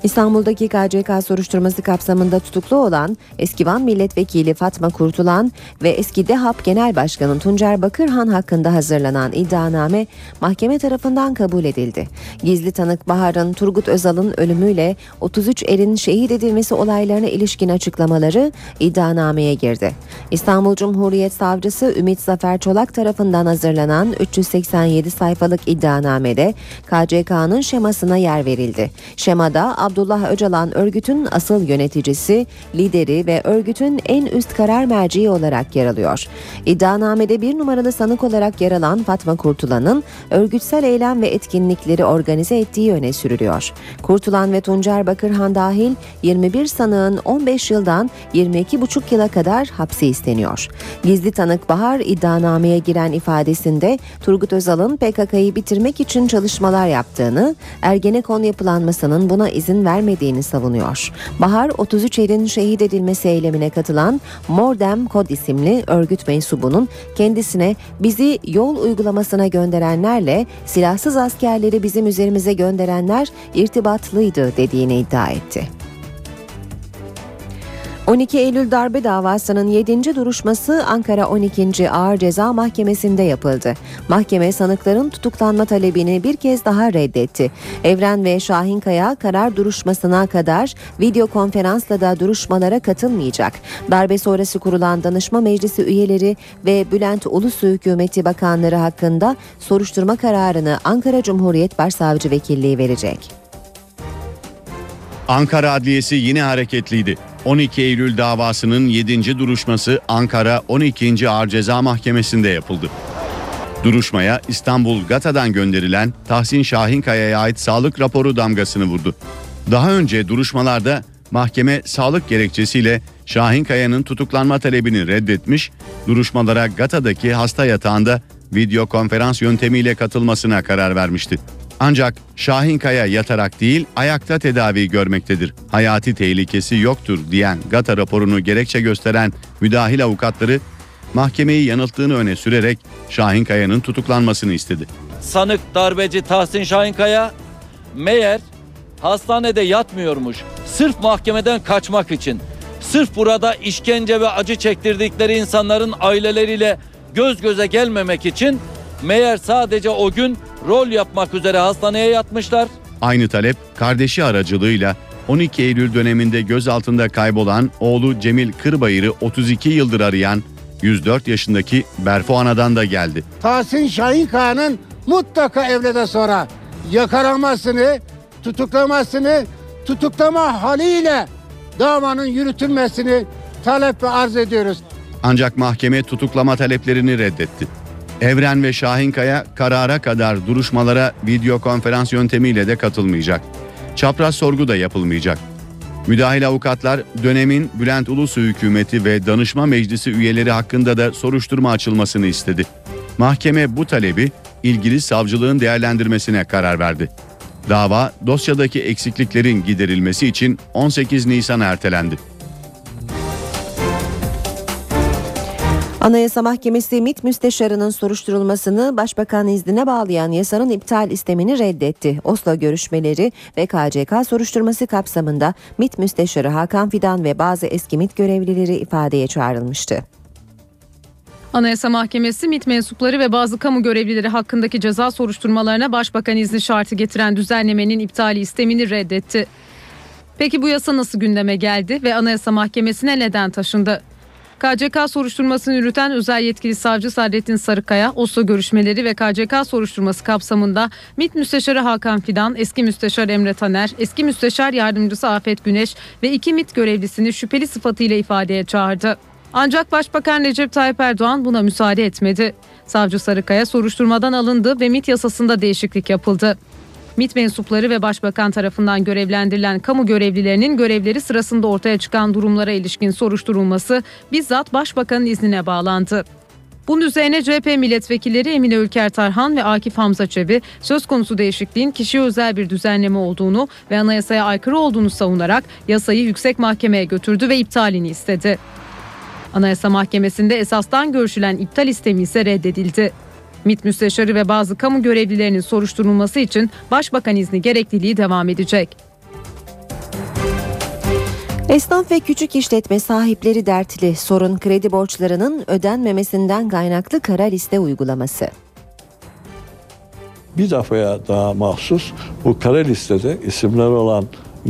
İstanbul'daki KCK soruşturması kapsamında tutuklu olan eski Van Milletvekili Fatma Kurtulan ve eski DEHAP Genel Başkanı Tuncer Bakırhan hakkında hazırlanan iddianame mahkeme tarafından kabul edildi. Gizli tanık Bahar'ın Turgut Özal'ın ölümüyle 33 erin şehit edilmesi olaylarına ilişkin açıklamaları iddianameye girdi. İstanbul Cumhuriyet Savcısı Ümit Zafer Çolak tarafından hazırlanan 387 sayfalık iddianamede KCK'nın şemasına yer verildi. Şemada Abdullah Öcalan örgütün asıl yöneticisi, lideri ve örgütün en üst karar merciği olarak yer alıyor. İddianamede bir numaralı sanık olarak yer alan Fatma Kurtulan'ın örgütsel eylem ve etkinlikleri organize ettiği öne sürülüyor. Kurtulan ve Tuncer Bakırhan dahil 21 sanığın 15 yıldan 22,5 yıla kadar hapsi isteniyor. Gizli tanık Bahar iddianameye giren ifadesinde Turgut Özal'ın PKK'yı bitirmek için çalışmalar yaptığını, Ergenekon yapılanmasının buna izin vermediğini savunuyor. Bahar 33 erin şehit edilmesi eylemine katılan Mordem Kod isimli örgüt mensubunun kendisine bizi yol uygulamasına gönderenlerle silahsız askerleri bizim üzerimize gönderenler irtibatlıydı dediğini iddia etti. 12 Eylül darbe davasının 7. duruşması Ankara 12. Ağır Ceza Mahkemesi'nde yapıldı. Mahkeme sanıkların tutuklanma talebini bir kez daha reddetti. Evren ve Şahinkaya karar duruşmasına kadar video konferansla da duruşmalara katılmayacak. Darbe sonrası kurulan danışma meclisi üyeleri ve Bülent Ulusu hükümeti bakanları hakkında soruşturma kararını Ankara Cumhuriyet Başsavcı Vekilliği verecek. Ankara Adliyesi yine hareketliydi. 12 Eylül davasının 7. duruşması Ankara 12. Ağır Ceza Mahkemesi'nde yapıldı. Duruşmaya İstanbul GATA'dan gönderilen Tahsin Şahinkaya'ya ait sağlık raporu damgasını vurdu. Daha önce duruşmalarda mahkeme sağlık gerekçesiyle Şahinkaya'nın tutuklanma talebini reddetmiş, duruşmalara GATA'daki hasta yatağında video konferans yöntemiyle katılmasına karar vermişti. Ancak Şahinkaya yatarak değil ayakta tedavi görmektedir. Hayati tehlikesi yoktur diyen GATA raporunu gerekçe gösteren müdahil avukatları mahkemeyi yanılttığını öne sürerek Şahinkaya'nın tutuklanmasını istedi. Sanık darbeci Tahsin Şahinkaya meğer hastanede yatmıyormuş. Sırf mahkemeden kaçmak için. Sırf burada işkence ve acı çektirdikleri insanların aileleriyle göz göze gelmemek için meğer sadece o gün rol yapmak üzere hastaneye yatmışlar. Aynı talep kardeşi aracılığıyla 12 Eylül döneminde gözaltında kaybolan oğlu Cemil Kırbayır'ı 32 yıldır arayan 104 yaşındaki Berfu Ana'dan da geldi. Tahsin Şahinkaya'nın mutlaka evlede sonra yakalamasını, tutuklamasını, tutuklama haliyle davanın yürütülmesini talep ve arz ediyoruz. Ancak mahkeme tutuklama taleplerini reddetti. Evren ve Şahinkaya karara kadar duruşmalara video konferans yöntemiyle de katılmayacak. Çapraz sorgu da yapılmayacak. Müdahil avukatlar dönemin Bülent Ulusu hükümeti ve danışma meclisi üyeleri hakkında da soruşturma açılmasını istedi. Mahkeme bu talebi ilgili savcılığın değerlendirmesine karar verdi. Dava dosyadaki eksikliklerin giderilmesi için 18 Nisan ertelendi. Anayasa Mahkemesi MİT müsteşarının soruşturulmasını başbakan iznine bağlayan yasanın iptal istemini reddetti. Oslo görüşmeleri ve KCK soruşturması kapsamında MİT müsteşarı Hakan Fidan ve bazı eski MİT görevlileri ifadeye çağrılmıştı. Anayasa Mahkemesi MİT mensupları ve bazı kamu görevlileri hakkındaki ceza soruşturmalarına başbakan izni şartı getiren düzenlemenin iptali istemini reddetti. Peki bu yasa nasıl gündeme geldi ve Anayasa Mahkemesi'ne neden taşındı? KCK soruşturmasını yürüten özel yetkili savcı Saadettin Sarıkaya, Oslo görüşmeleri ve KCK soruşturması kapsamında MİT Müsteşarı Hakan Fidan, eski müsteşar Emre Taner, eski müsteşar yardımcısı Afet Güneş ve iki MİT görevlisini şüpheli sıfatıyla ifadeye çağırdı. Ancak Başbakan Recep Tayyip Erdoğan buna müsaade etmedi. Savcı Sarıkaya soruşturmadan alındı ve MİT yasasında değişiklik yapıldı. MİT mensupları ve başbakan tarafından görevlendirilen kamu görevlilerinin görevleri sırasında ortaya çıkan durumlara ilişkin soruşturulması bizzat başbakanın iznine bağlandı. Bunun üzerine CHP milletvekilleri Emine Ülker Tarhan ve Akif Hamza Çebi söz konusu değişikliğin kişiye özel bir düzenleme olduğunu ve anayasaya aykırı olduğunu savunarak yasayı yüksek mahkemeye götürdü ve iptalini istedi. Anayasa Mahkemesi'nde esastan görüşülen iptal istemi ise reddedildi. MİT müsteşarı ve bazı kamu görevlilerinin soruşturulması için başbakan izni gerekliliği devam edecek. Esnaf ve küçük işletme sahipleri dertli sorun kredi borçlarının ödenmemesinden kaynaklı kara liste uygulaması. Bir defaya daha mahsus bu kara listede isimleri olan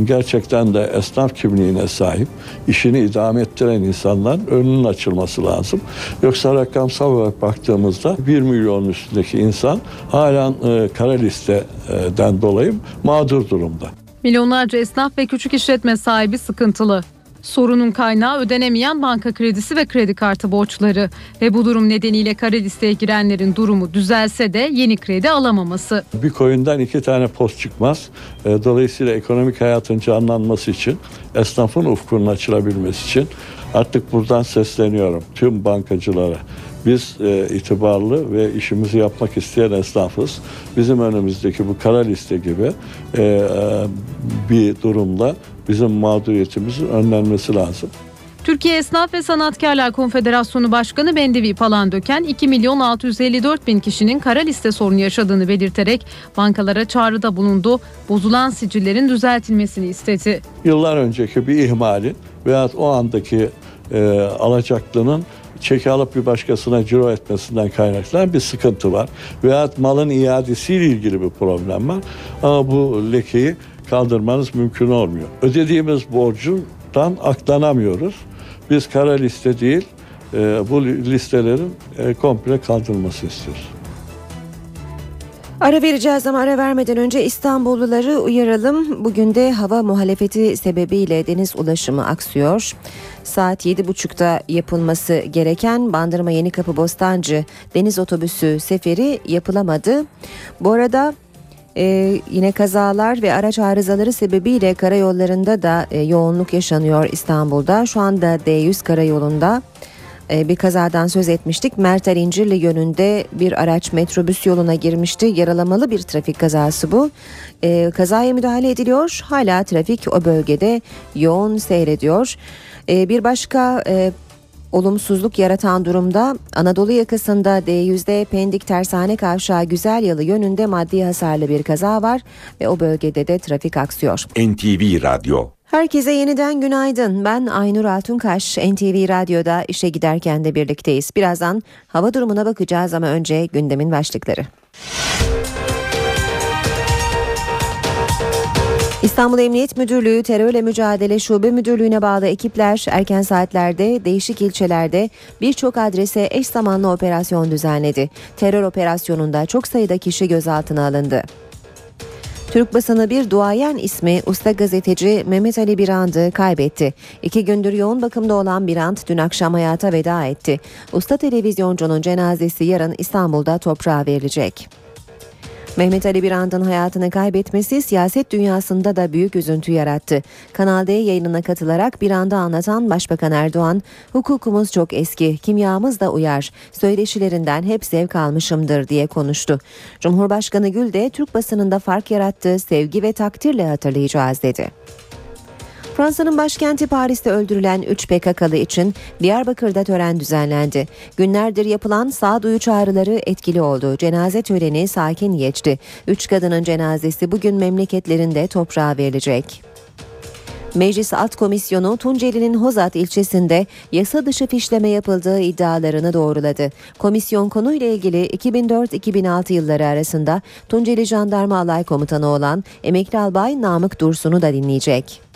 gerçekten de esnaf kimliğine sahip, işini idame ettiren insanların önünün açılması lazım. Yoksa rakamsal olarak baktığımızda 1 milyon üstündeki insan halen e, kara listeden dolayı mağdur durumda. Milyonlarca esnaf ve küçük işletme sahibi sıkıntılı. Sorunun kaynağı ödenemeyen banka kredisi ve kredi kartı borçları ve bu durum nedeniyle kara listeye girenlerin durumu düzelse de yeni kredi alamaması. Bir koyundan iki tane post çıkmaz. E, Dolayısıyla ekonomik hayatın canlanması için, esnafın ufkunun açılabilmesi için artık buradan sesleniyorum tüm bankacılara. Biz e, itibarlı ve işimizi yapmak isteyen esnafız. Bizim önümüzdeki bu kara liste gibi e, e, bir durumda bizim mağduriyetimizin önlenmesi lazım. Türkiye Esnaf ve Sanatkarlar Konfederasyonu Başkanı Bendevi Palandöken 2 milyon 654 bin kişinin kara liste sorunu yaşadığını belirterek bankalara çağrıda bulundu. Bozulan sicillerin düzeltilmesini istedi. Yıllar önceki bir ihmalin veya o andaki e, alacaklının çeki alıp bir başkasına ciro etmesinden kaynaklanan bir sıkıntı var. Veya malın iadesiyle ilgili bir problem var. Ama bu lekeyi kaldırmanız mümkün olmuyor. Ödediğimiz borcundan aklanamıyoruz. Biz kara liste değil, e, bu listelerin e, komple kaldırılması istiyoruz. Ara vereceğiz ama ara vermeden önce İstanbulluları uyaralım. Bugün de hava muhalefeti sebebiyle deniz ulaşımı aksıyor. Saat 7.30'da yapılması gereken Bandırma Yenikapı Bostancı deniz otobüsü seferi yapılamadı. Bu arada ee, yine kazalar ve araç arızaları sebebiyle karayollarında da e, yoğunluk yaşanıyor İstanbul'da. Şu anda D100 karayolunda e, bir kazadan söz etmiştik. Mertel İncirli yönünde bir araç metrobüs yoluna girmişti. Yaralamalı bir trafik kazası bu. E, kazaya müdahale ediliyor. Hala trafik o bölgede yoğun seyrediyor. E, bir başka e, olumsuzluk yaratan durumda Anadolu yakasında D100'de Pendik Tersane Kavşağı Güzel Yalı yönünde maddi hasarlı bir kaza var ve o bölgede de trafik aksıyor. NTV Radyo Herkese yeniden günaydın. Ben Aynur Altunkaş. NTV Radyo'da işe giderken de birlikteyiz. Birazdan hava durumuna bakacağız ama önce gündemin başlıkları. İstanbul Emniyet Müdürlüğü Terörle Mücadele Şube Müdürlüğü'ne bağlı ekipler erken saatlerde değişik ilçelerde birçok adrese eş zamanlı operasyon düzenledi. Terör operasyonunda çok sayıda kişi gözaltına alındı. Türk basını bir duayen ismi usta gazeteci Mehmet Ali Birand'ı kaybetti. İki gündür yoğun bakımda olan Birand dün akşam hayata veda etti. Usta televizyoncunun cenazesi yarın İstanbul'da toprağa verilecek. Mehmet Ali Birand'ın hayatını kaybetmesi siyaset dünyasında da büyük üzüntü yarattı. Kanal D yayınına katılarak Birand'ı anlatan Başbakan Erdoğan, hukukumuz çok eski, kimyamız da uyar, söyleşilerinden hep zevk almışımdır diye konuştu. Cumhurbaşkanı Gül de Türk basınında fark yarattığı sevgi ve takdirle hatırlayacağız dedi. Fransa'nın başkenti Paris'te öldürülen 3 PKK'lı için Diyarbakır'da tören düzenlendi. Günlerdir yapılan sağduyu çağrıları etkili oldu. Cenaze töreni sakin geçti. 3 kadının cenazesi bugün memleketlerinde toprağa verilecek. Meclis Alt Komisyonu Tunceli'nin Hozat ilçesinde yasa dışı fişleme yapıldığı iddialarını doğruladı. Komisyon konuyla ilgili 2004-2006 yılları arasında Tunceli Jandarma Alay Komutanı olan emekli albay Namık Dursun'u da dinleyecek.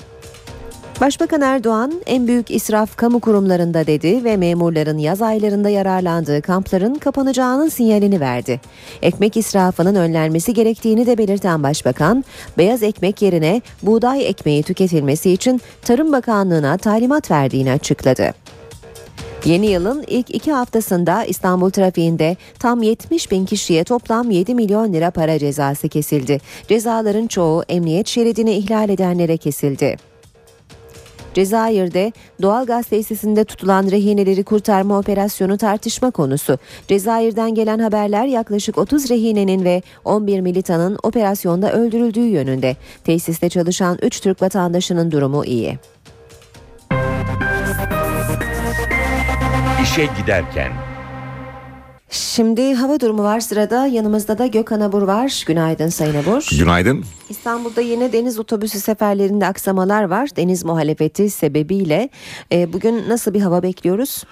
Başbakan Erdoğan en büyük israf kamu kurumlarında dedi ve memurların yaz aylarında yararlandığı kampların kapanacağının sinyalini verdi. Ekmek israfının önlenmesi gerektiğini de belirten başbakan, beyaz ekmek yerine buğday ekmeği tüketilmesi için Tarım Bakanlığı'na talimat verdiğini açıkladı. Yeni yılın ilk iki haftasında İstanbul trafiğinde tam 70 bin kişiye toplam 7 milyon lira para cezası kesildi. Cezaların çoğu emniyet şeridini ihlal edenlere kesildi. Cezayir'de doğal gaz tesisinde tutulan rehineleri kurtarma operasyonu tartışma konusu. Cezayir'den gelen haberler yaklaşık 30 rehinenin ve 11 militanın operasyonda öldürüldüğü yönünde. Tesiste çalışan 3 Türk vatandaşının durumu iyi. İşe giderken Şimdi hava durumu var sırada. Yanımızda da Gökhan Abur var. Günaydın Sayın Abur. Günaydın. İstanbul'da yine deniz otobüsü seferlerinde aksamalar var. Deniz muhalefeti sebebiyle. E, bugün nasıl bir hava bekliyoruz?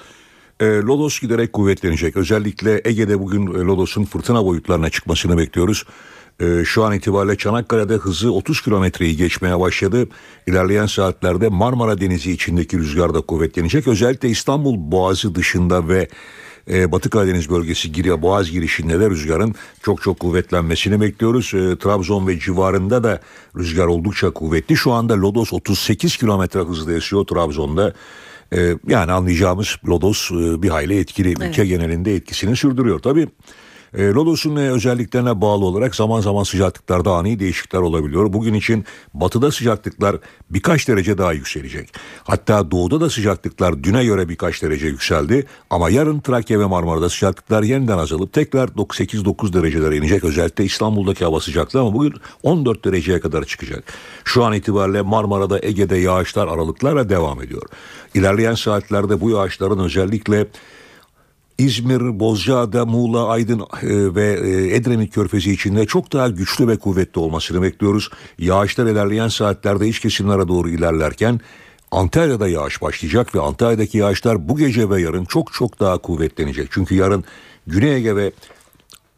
E, Lodos giderek kuvvetlenecek. Özellikle Ege'de bugün e, Lodos'un fırtına boyutlarına çıkmasını bekliyoruz. E, şu an itibariyle Çanakkale'de hızı 30 kilometreyi geçmeye başladı. İlerleyen saatlerde Marmara Denizi içindeki rüzgar da kuvvetlenecek. Özellikle İstanbul Boğazı dışında ve e, Batı Karadeniz bölgesi giriyor Boğaz girişinde de rüzgarın çok çok kuvvetlenmesini bekliyoruz. E, Trabzon ve civarında da rüzgar oldukça kuvvetli. Şu anda Lodos 38 kilometre hızla esiyor Trabzon'da. E, yani anlayacağımız Lodos e, bir hayli etkili. Evet. Ülke genelinde etkisini sürdürüyor. Tabii e, Lodos'un özelliklerine bağlı olarak zaman zaman sıcaklıklarda ani değişiklikler olabiliyor. Bugün için batıda sıcaklıklar birkaç derece daha yükselecek. Hatta doğuda da sıcaklıklar düne göre birkaç derece yükseldi. Ama yarın Trakya ve Marmara'da sıcaklıklar yeniden azalıp tekrar 8-9 derecelere inecek. Özellikle İstanbul'daki hava sıcaklığı ama bugün 14 dereceye kadar çıkacak. Şu an itibariyle Marmara'da Ege'de yağışlar aralıklarla devam ediyor. İlerleyen saatlerde bu yağışların özellikle İzmir, Bozcaada, Muğla, Aydın e, ve e, Edremit Körfezi içinde çok daha güçlü ve kuvvetli olmasını bekliyoruz. Yağışlar ilerleyen saatlerde iç kesimlere doğru ilerlerken Antalya'da yağış başlayacak ve Antalya'daki yağışlar bu gece ve yarın çok çok daha kuvvetlenecek. Çünkü yarın Güney Ege ve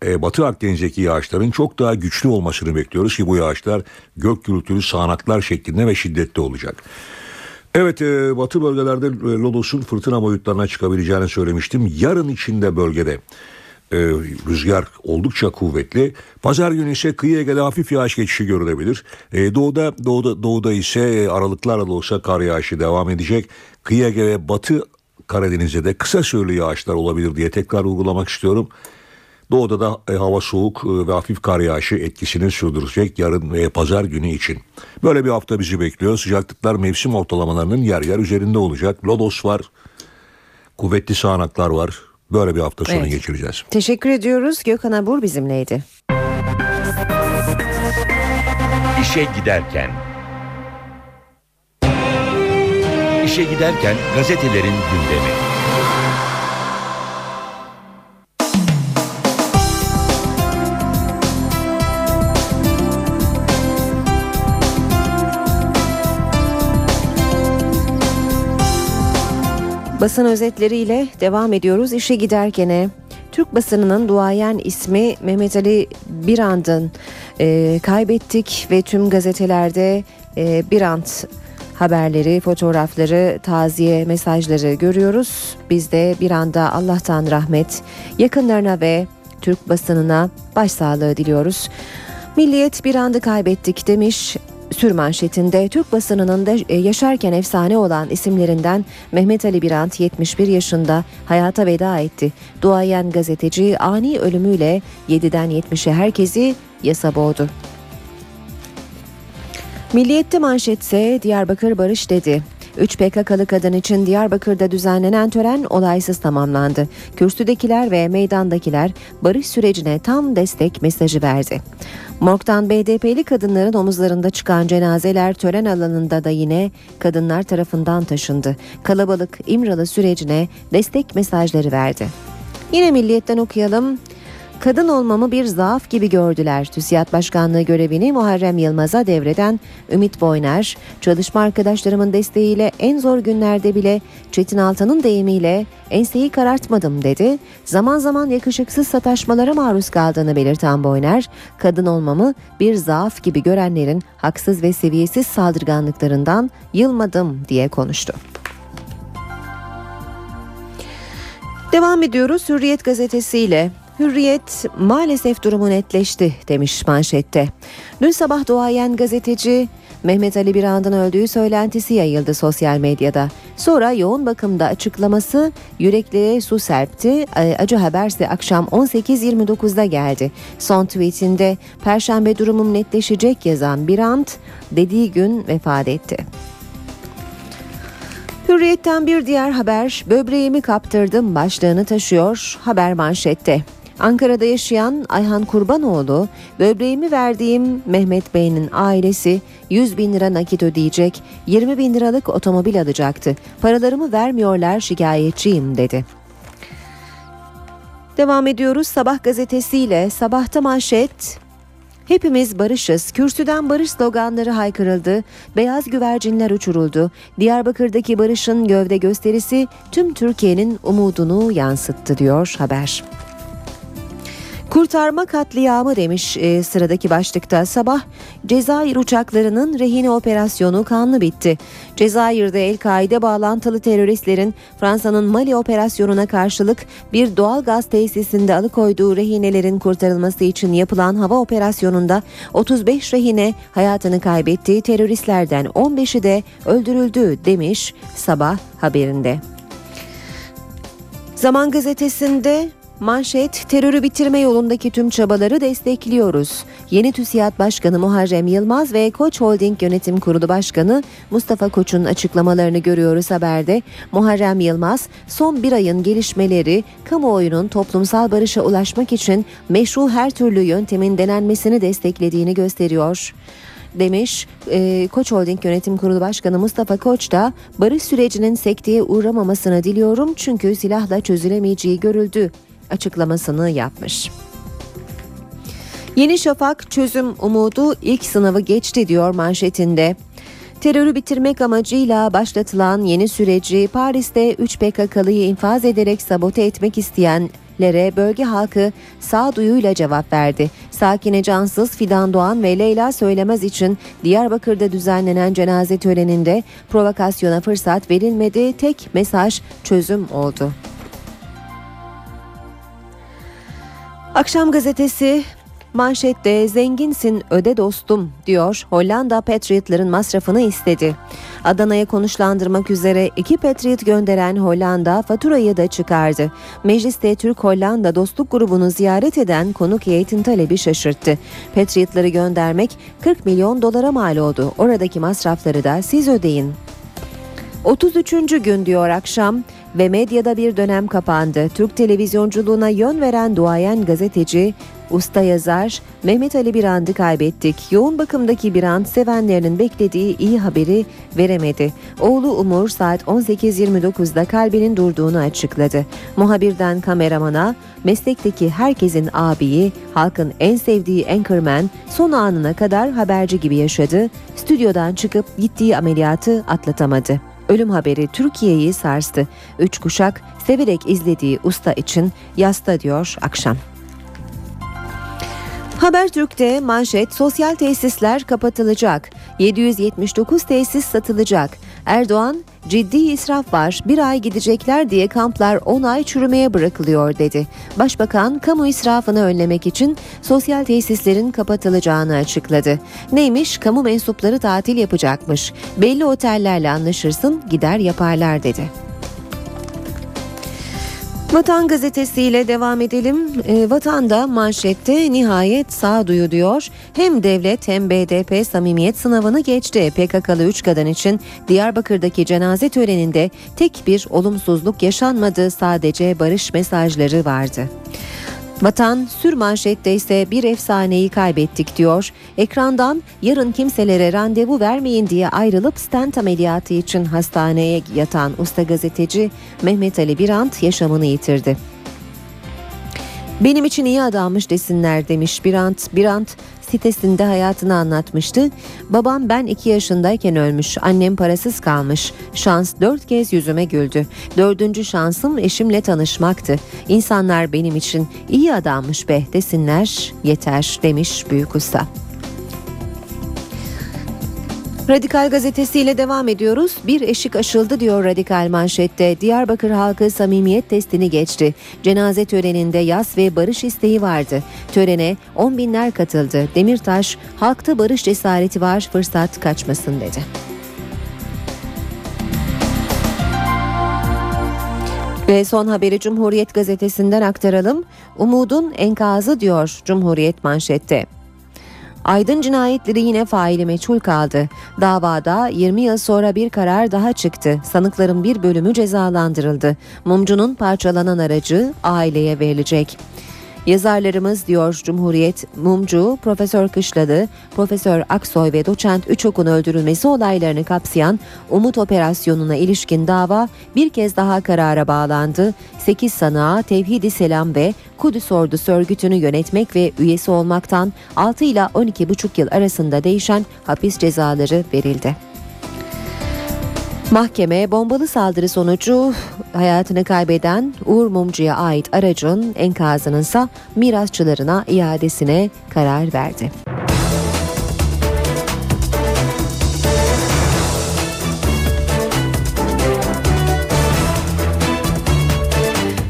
e, Batı Akdeniz'deki yağışların çok daha güçlü olmasını bekliyoruz ki bu yağışlar gök gürültülü sağanaklar şeklinde ve şiddetli olacak. Evet e, batı bölgelerde e, Lodos'un fırtına boyutlarına çıkabileceğini söylemiştim. Yarın içinde bölgede e, rüzgar oldukça kuvvetli. Pazar günü ise kıyı Ege'de hafif yağış geçişi görülebilir. E, doğuda, doğuda, doğuda ise e, aralıklarla da olsa kar yağışı devam edecek. Kıyı Ege ve batı Karadeniz'de de kısa süreli yağışlar olabilir diye tekrar uygulamak istiyorum. Doğuda da e, hava soğuk e, ve hafif kar yağışı etkisini sürdürecek yarın ve pazar günü için. Böyle bir hafta bizi bekliyor. Sıcaklıklar mevsim ortalamalarının yer yer üzerinde olacak. Lodos var, kuvvetli sağanaklar var. Böyle bir hafta sonu evet. geçireceğiz. Teşekkür ediyoruz. Gökhan Abur bizimleydi. İşe giderken İşe giderken gazetelerin gündemi. Basın özetleriyle devam ediyoruz. İşe giderkene Türk basınının duayen ismi Mehmet Ali Birand'ın e, kaybettik ve tüm gazetelerde e, Birand haberleri, fotoğrafları, taziye mesajları görüyoruz. Biz de bir anda Allah'tan rahmet, yakınlarına ve Türk basınına başsağlığı diliyoruz. Milliyet bir anda kaybettik demiş. Sürmanşetinde Türk basınının da e, yaşarken efsane olan isimlerinden Mehmet Ali Birant 71 yaşında hayata veda etti. Duayen gazeteci ani ölümüyle 7'den 70'e herkesi yasa boğdu. Milliyette manşetse Diyarbakır Barış dedi. 3 PKK'lı kadın için Diyarbakır'da düzenlenen tören olaysız tamamlandı. Kürsüdekiler ve meydandakiler barış sürecine tam destek mesajı verdi. Morg'dan BDP'li kadınların omuzlarında çıkan cenazeler tören alanında da yine kadınlar tarafından taşındı. Kalabalık İmralı sürecine destek mesajları verdi. Yine Milliyet'ten okuyalım. Kadın olmamı bir zaaf gibi gördüler. TÜSİAD Başkanlığı görevini Muharrem Yılmaz'a devreden Ümit Boyner, çalışma arkadaşlarımın desteğiyle en zor günlerde bile Çetin Altan'ın deyimiyle enseyi karartmadım dedi. Zaman zaman yakışıksız sataşmalara maruz kaldığını belirten Boyner, kadın olmamı bir zaaf gibi görenlerin haksız ve seviyesiz saldırganlıklarından yılmadım diye konuştu. Devam ediyoruz Hürriyet gazetesiyle. Hürriyet maalesef durumu netleşti demiş manşette. Dün sabah doğayan gazeteci Mehmet Ali Birand'ın öldüğü söylentisi yayıldı sosyal medyada. Sonra yoğun bakımda açıklaması yüreklere su serpti. Acı haberse akşam 18.29'da geldi. Son tweetinde Perşembe durumum netleşecek yazan Birand dediği gün vefat etti. Hürriyetten bir diğer haber böbreğimi kaptırdım başlığını taşıyor haber manşette. Ankara'da yaşayan Ayhan Kurbanoğlu, böbreğimi verdiğim Mehmet Bey'in ailesi 100 bin lira nakit ödeyecek, 20 bin liralık otomobil alacaktı. Paralarımı vermiyorlar şikayetçiyim dedi. Devam ediyoruz Sabah gazetesiyle. Sabahta manşet Hepimiz barışız. Kürsüden barış sloganları haykırıldı. Beyaz güvercinler uçuruldu. Diyarbakır'daki barışın gövde gösterisi tüm Türkiye'nin umudunu yansıttı diyor haber. Kurtarma katliamı demiş e, sıradaki başlıkta sabah Cezayir uçaklarının rehine operasyonu kanlı bitti. Cezayir'de El-Kaide bağlantılı teröristlerin Fransa'nın Mali operasyonuna karşılık bir doğal gaz tesisinde alıkoyduğu rehinelerin kurtarılması için yapılan hava operasyonunda 35 rehine hayatını kaybetti. Teröristlerden 15'i de öldürüldü demiş sabah haberinde. Zaman gazetesinde Manşet, terörü bitirme yolundaki tüm çabaları destekliyoruz. Yeni TÜSİAD Başkanı Muharrem Yılmaz ve Koç Holding Yönetim Kurulu Başkanı Mustafa Koç'un açıklamalarını görüyoruz haberde. Muharrem Yılmaz, son bir ayın gelişmeleri, kamuoyunun toplumsal barışa ulaşmak için meşru her türlü yöntemin denenmesini desteklediğini gösteriyor demiş. E, Koç Holding Yönetim Kurulu Başkanı Mustafa Koç da barış sürecinin sekteye uğramamasını diliyorum çünkü silahla çözülemeyeceği görüldü açıklamasını yapmış. Yeni Şafak çözüm umudu ilk sınavı geçti diyor manşetinde. Terörü bitirmek amacıyla başlatılan yeni süreci Paris'te 3 PKK'lıyı infaz ederek sabote etmek isteyenlere bölge halkı sağduyuyla cevap verdi. Sakine Cansız, Fidan Doğan ve Leyla Söylemez için Diyarbakır'da düzenlenen cenaze töreninde provokasyona fırsat verilmedi. Tek mesaj çözüm oldu. Akşam gazetesi manşette zenginsin öde dostum diyor Hollanda Patriotların masrafını istedi. Adana'ya konuşlandırmak üzere iki Patriot gönderen Hollanda faturayı da çıkardı. Mecliste Türk-Hollanda dostluk grubunu ziyaret eden konuk heyetin talebi şaşırttı. Patriotları göndermek 40 milyon dolara mal oldu. Oradaki masrafları da siz ödeyin. 33. gün diyor akşam ve medyada bir dönem kapandı. Türk televizyonculuğuna yön veren duayen gazeteci, usta yazar Mehmet Ali Birand'ı kaybettik. Yoğun bakımdaki Birand sevenlerinin beklediği iyi haberi veremedi. Oğlu Umur saat 18.29'da kalbinin durduğunu açıkladı. Muhabirden kameramana meslekteki herkesin abiyi, halkın en sevdiği anchorman son anına kadar haberci gibi yaşadı. Stüdyodan çıkıp gittiği ameliyatı atlatamadı. Ölüm haberi Türkiye'yi sarstı. Üç kuşak severek izlediği usta için yasta diyor akşam. Habertürk'te manşet sosyal tesisler kapatılacak. 779 tesis satılacak. Erdoğan, ciddi israf var, bir ay gidecekler diye kamplar 10 ay çürümeye bırakılıyor dedi. Başbakan, kamu israfını önlemek için sosyal tesislerin kapatılacağını açıkladı. Neymiş? Kamu mensupları tatil yapacakmış. Belli otellerle anlaşırsın, gider yaparlar dedi. Vatan gazetesiyle devam edelim. E, Vatan'da manşette nihayet sağduyu diyor. Hem devlet hem BDP samimiyet sınavını geçti. PKK'lı 3 kadın için Diyarbakır'daki cenaze töreninde tek bir olumsuzluk yaşanmadı. Sadece barış mesajları vardı. Vatan sür manşette ise bir efsaneyi kaybettik diyor. Ekrandan yarın kimselere randevu vermeyin diye ayrılıp stent ameliyatı için hastaneye yatan usta gazeteci Mehmet Ali Birant yaşamını yitirdi. Benim için iyi adammış desinler demiş Birant. Birant sitesinde hayatını anlatmıştı. Babam ben 2 yaşındayken ölmüş. Annem parasız kalmış. Şans dört kez yüzüme güldü. Dördüncü şansım eşimle tanışmaktı. İnsanlar benim için iyi adammış be desinler yeter demiş büyük usta. Radikal gazetesiyle devam ediyoruz. Bir eşik aşıldı diyor Radikal manşette. Diyarbakır halkı samimiyet testini geçti. Cenaze töreninde yas ve barış isteği vardı. Törene on binler katıldı. Demirtaş, halkta barış cesareti var fırsat kaçmasın dedi. Ve son haberi Cumhuriyet gazetesinden aktaralım. Umudun enkazı diyor Cumhuriyet manşette. Aydın cinayetleri yine faili meçhul kaldı. Davada 20 yıl sonra bir karar daha çıktı. Sanıkların bir bölümü cezalandırıldı. Mumcu'nun parçalanan aracı aileye verilecek. Yazarlarımız diyor Cumhuriyet, Mumcu, Profesör Kışladı, Profesör Aksoy ve Doçent Üçok'un öldürülmesi olaylarını kapsayan Umut Operasyonu'na ilişkin dava bir kez daha karara bağlandı. 8 sanığa Tevhid-i Selam ve Kudüs Ordusu örgütünü yönetmek ve üyesi olmaktan 6 ile 12,5 yıl arasında değişen hapis cezaları verildi. Mahkeme bombalı saldırı sonucu hayatını kaybeden Uğur Mumcu'ya ait aracın enkazının ise mirasçılarına iadesine karar verdi.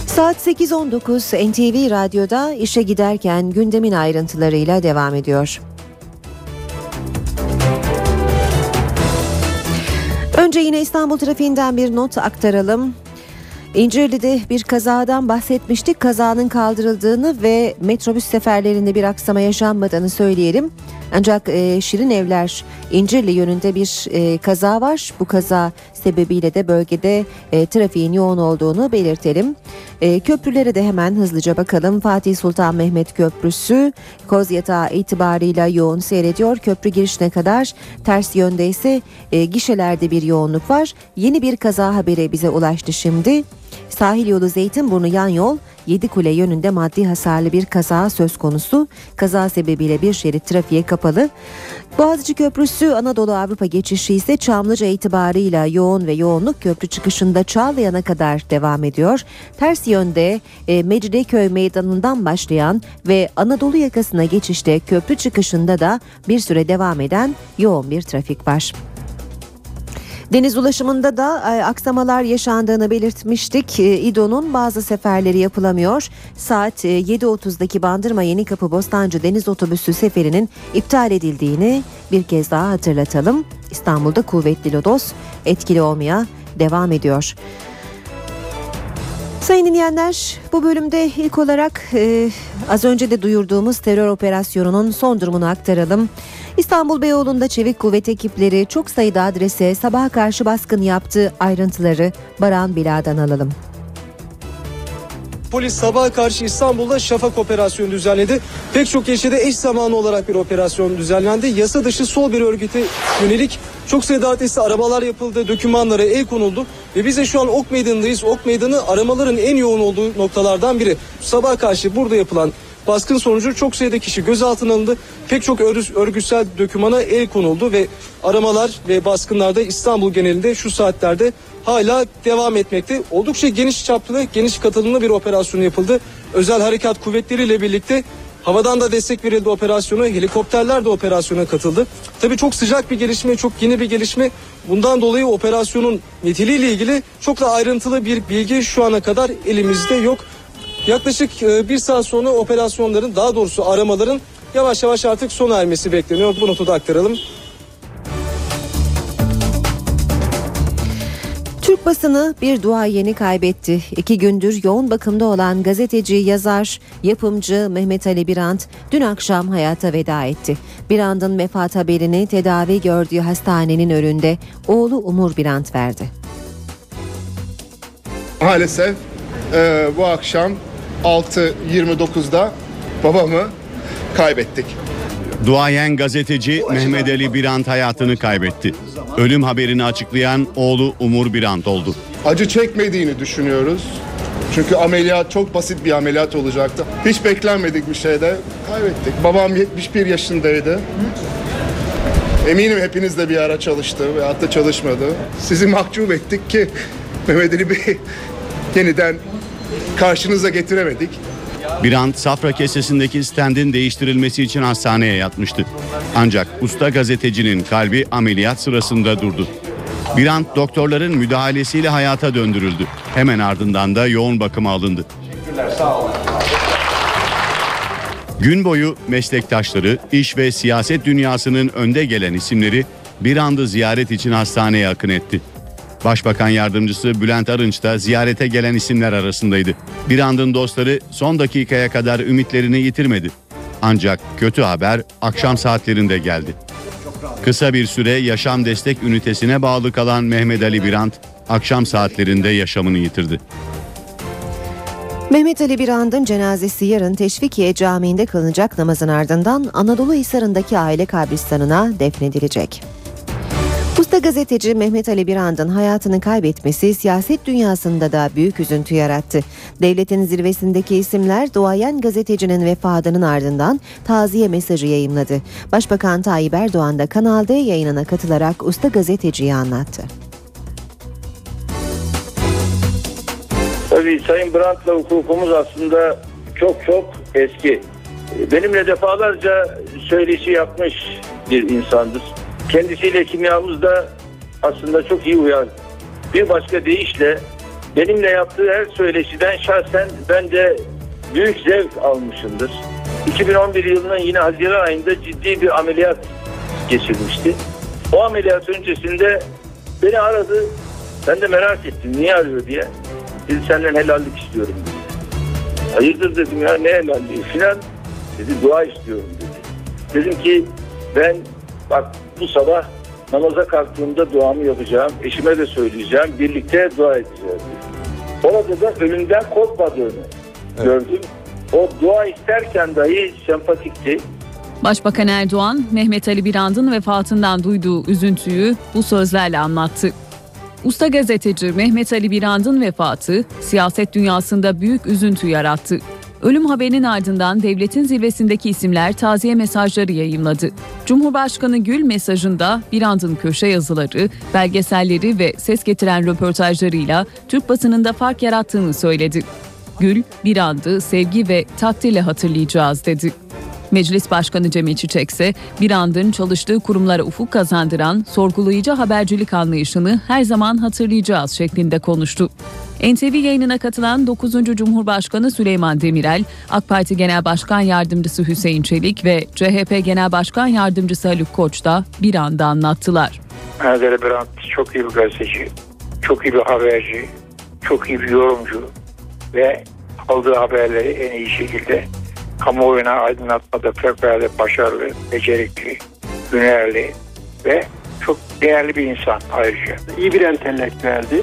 Saat 8.19 NTV Radyo'da işe giderken gündemin ayrıntılarıyla devam ediyor. Önce yine İstanbul trafiğinden bir not aktaralım. İncirli'de bir kazadan bahsetmiştik. Kazanın kaldırıldığını ve metrobüs seferlerinde bir aksama yaşanmadığını söyleyelim. Ancak e, Şirin Evler İncirli yönünde bir e, kaza var. Bu kaza sebebiyle de bölgede e, trafiğin yoğun olduğunu belirtelim. E, köprülere de hemen hızlıca bakalım. Fatih Sultan Mehmet Köprüsü Kozyatağı itibarıyla yoğun seyrediyor. Köprü girişine kadar ters yönde ise e, gişelerde bir yoğunluk var. Yeni bir kaza haberi bize ulaştı şimdi. Sahil yolu Zeytinburnu yan yol Yedikule yönünde maddi hasarlı bir kaza söz konusu. Kaza sebebiyle bir şerit trafiğe kapalı. Boğaziçi Köprüsü Anadolu Avrupa geçişi ise Çamlıca itibarıyla yoğun ve yoğunluk köprü çıkışında Çağlayan'a kadar devam ediyor. Ters yönde e, Mecidiyeköy meydanından başlayan ve Anadolu yakasına geçişte köprü çıkışında da bir süre devam eden yoğun bir trafik var. Deniz ulaşımında da e, aksamalar yaşandığını belirtmiştik. E, İDO'nun bazı seferleri yapılamıyor. Saat e, 7.30'daki Bandırma Yenikapı Bostancı Deniz Otobüsü seferinin iptal edildiğini bir kez daha hatırlatalım. İstanbul'da kuvvetli lodos etkili olmaya devam ediyor. Sayın dinleyenler bu bölümde ilk olarak e, az önce de duyurduğumuz terör operasyonunun son durumunu aktaralım. İstanbul Beyoğlu'nda çevik kuvvet ekipleri çok sayıda adrese sabaha karşı baskın yaptığı ayrıntıları Baran Bila'dan alalım. Polis sabaha karşı İstanbul'da Şafak operasyonu düzenledi. Pek çok ilçede eş zamanlı olarak bir operasyon düzenlendi. Yasa dışı sol bir örgüte yönelik çok sayıda adresli aramalar yapıldı, dokümanlara el konuldu. Ve biz de şu an Ok Meydanı'ndayız. Ok Meydanı aramaların en yoğun olduğu noktalardan biri. Sabah karşı burada yapılan baskın sonucu çok sayıda kişi gözaltına alındı. Pek çok örgütsel dokümana el konuldu ve aramalar ve baskınlarda İstanbul genelinde şu saatlerde hala devam etmekte. Oldukça geniş çaplı, geniş katılımlı bir operasyon yapıldı. Özel harekat kuvvetleriyle birlikte Havadan da destek verildi operasyona, helikopterler de operasyona katıldı. Tabii çok sıcak bir gelişme, çok yeni bir gelişme. Bundan dolayı operasyonun niteliğiyle ilgili çok da ayrıntılı bir bilgi şu ana kadar elimizde yok. Yaklaşık e, bir saat sonra operasyonların daha doğrusu aramaların yavaş yavaş artık sona ermesi bekleniyor. Bu notu da aktaralım. Türk basını bir duayeni kaybetti. İki gündür yoğun bakımda olan gazeteci, yazar, yapımcı Mehmet Ali Birant dün akşam hayata veda etti. Birant'ın vefat haberini tedavi gördüğü hastanenin önünde oğlu Umur Birant verdi. Maalesef e, bu akşam 6.29'da babamı kaybettik. Duayen gazeteci Mehmet Ali Birant hayatını kaybetti. Ölüm haberini açıklayan oğlu Umur Birant oldu. Acı çekmediğini düşünüyoruz. Çünkü ameliyat çok basit bir ameliyat olacaktı. Hiç beklenmedik bir şeyde kaybettik. Babam 71 yaşındaydı. Eminim hepiniz de bir ara çalıştı ve hatta çalışmadı. Sizi mahcup ettik ki Mehmet Ali Bey yeniden karşınıza getiremedik. Birant Safra kesesindeki stendin değiştirilmesi için hastaneye yatmıştı. Ancak usta gazetecinin kalbi ameliyat sırasında durdu. Birant doktorların müdahalesiyle hayata döndürüldü. Hemen ardından da yoğun bakıma alındı. Gün boyu meslektaşları, iş ve siyaset dünyasının önde gelen isimleri bir anda ziyaret için hastaneye akın etti. Başbakan yardımcısı Bülent Arınç da ziyarete gelen isimler arasındaydı. Bir andın dostları son dakikaya kadar ümitlerini yitirmedi. Ancak kötü haber akşam saatlerinde geldi. Kısa bir süre yaşam destek ünitesine bağlı kalan Mehmet Ali Birant akşam saatlerinde yaşamını yitirdi. Mehmet Ali Birand'ın cenazesi yarın Teşvikiye Camii'nde kılınacak namazın ardından Anadolu Hisarı'ndaki aile kabristanına defnedilecek. Usta gazeteci Mehmet Ali Birand'ın hayatını kaybetmesi siyaset dünyasında da büyük üzüntü yarattı. Devletin zirvesindeki isimler duayen gazetecinin vefatının ardından taziye mesajı yayımladı. Başbakan Tayyip Erdoğan da Kanal D yayınına katılarak usta gazeteciyi anlattı. Tabii Sayın Brandt'la hukukumuz aslında çok çok eski. Benimle defalarca söyleşi yapmış bir insandır. Kendisiyle kimyamız da aslında çok iyi uyar. Bir başka deyişle benimle yaptığı her söyleşiden şahsen ben de büyük zevk almışımdır. 2011 yılının yine Haziran ayında ciddi bir ameliyat geçirmişti. O ameliyat öncesinde beni aradı. Ben de merak ettim niye arıyor diye. Dedi senden helallik istiyorum dedi. Hayırdır dedim ya ne helalliği filan. Dedi dua istiyorum dedi. Dedim ki ben bak bu sabah namaza kalktığımda duamı yapacağım. Eşime de söyleyeceğim. Birlikte dua edeceğiz. Orada da ölümden korkmadığını gördüm. O dua isterken dahi sempatikti. Başbakan Erdoğan, Mehmet Ali Birand'ın vefatından duyduğu üzüntüyü bu sözlerle anlattı. Usta gazeteci Mehmet Ali Birand'ın vefatı siyaset dünyasında büyük üzüntü yarattı. Ölüm haberinin ardından devletin zirvesindeki isimler taziye mesajları yayımladı. Cumhurbaşkanı Gül mesajında Birand'ın köşe yazıları, belgeselleri ve ses getiren röportajlarıyla Türk basınında fark yarattığını söyledi. Gül, Birand'ı sevgi ve takdirle hatırlayacağız dedi. Meclis Başkanı Cemil Çiçek ise bir andın çalıştığı kurumlara ufuk kazandıran sorgulayıcı habercilik anlayışını her zaman hatırlayacağız şeklinde konuştu. NTV yayınına katılan 9. Cumhurbaşkanı Süleyman Demirel, AK Parti Genel Başkan Yardımcısı Hüseyin Çelik ve CHP Genel Başkan Yardımcısı Haluk Koç da bir anda anlattılar. Ali Birant çok iyi bir gazeteci, çok iyi bir haberci, çok iyi bir yorumcu ve aldığı haberleri en iyi şekilde kamuoyuna aydınlatmada fevkalade başarılı, becerikli, hünerli ve çok değerli bir insan ayrıca. İyi bir entelektüeldi.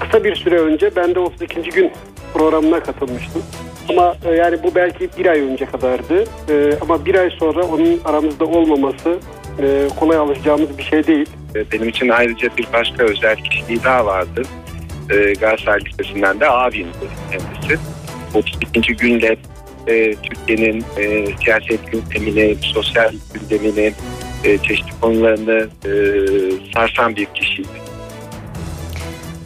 Kısa bir süre önce ben de 32. gün programına katılmıştım. Ama e, yani bu belki bir ay önce kadardı. E, ama bir ay sonra onun aramızda olmaması e, kolay alışacağımız bir şey değil. Benim için ayrıca bir başka özel kişiliği daha vardı. Ee, Galatasaray Lisesi'nden de abimdi kendisi. 32. günle e, Türkiye'nin e, siyaset gündemini, sosyal gündemini, e, çeşitli konularını e, sarsan bir kişiydi.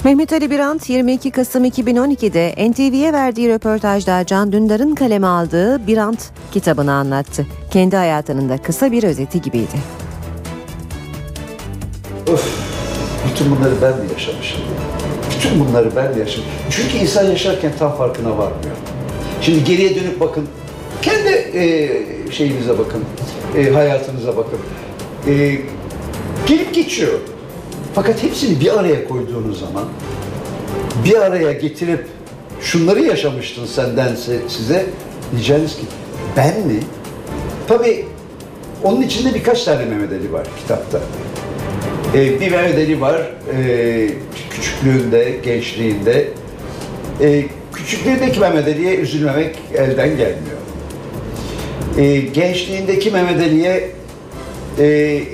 Mehmet Ali Birant 22 Kasım 2012'de NTV'ye verdiği röportajda Can Dündar'ın kaleme aldığı Birant kitabını anlattı. Kendi hayatının da kısa bir özeti gibiydi. Öf, bütün bunları ben mi yaşamışım? Bütün bunları ben mi yaşamışım? Çünkü insan yaşarken tam farkına varmıyor. Şimdi geriye dönüp bakın, kendi e, şeyinize bakın, e, hayatınıza bakın. E, gelip geçiyor. Fakat hepsini bir araya koyduğunuz zaman, bir araya getirip şunları yaşamıştın senden size diyeceğiniz ki ben mi? Tabii onun içinde birkaç tane Mehmet Ali var kitapta. Ee, bir Mehmet Ali var e, küçüklüğünde, gençliğinde. E, küçüklüğündeki Mehmet Ali'ye üzülmemek elden gelmiyor. E, gençliğindeki Mehmet Ali'ye e,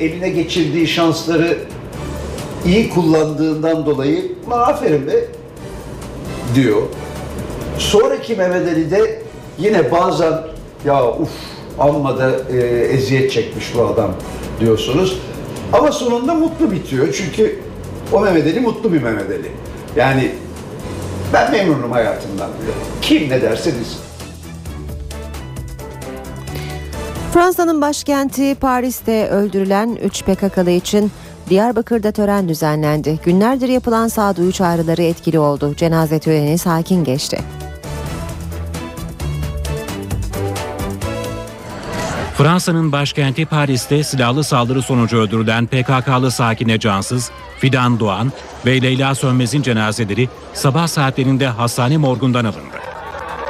eline geçirdiği şansları iyi kullandığından dolayı aferin be diyor. Sonraki Mehmet Ali de yine bazen ya uf amma da e, eziyet çekmiş bu adam diyorsunuz. Ama sonunda mutlu bitiyor çünkü o Mehmet Ali mutlu bir Mehmet Ali. Yani ben memnunum hayatımdan diyor. Kim ne derse. Fransa'nın başkenti Paris'te öldürülen 3 PKK'lı için Diyarbakır'da tören düzenlendi. Günlerdir yapılan sağduyu çağrıları etkili oldu. Cenaze töreni sakin geçti. Fransa'nın başkenti Paris'te silahlı saldırı sonucu öldürülen PKK'lı Sakine Cansız, Fidan Doğan ve Leyla Sönmez'in cenazeleri sabah saatlerinde hastane morgundan alındı.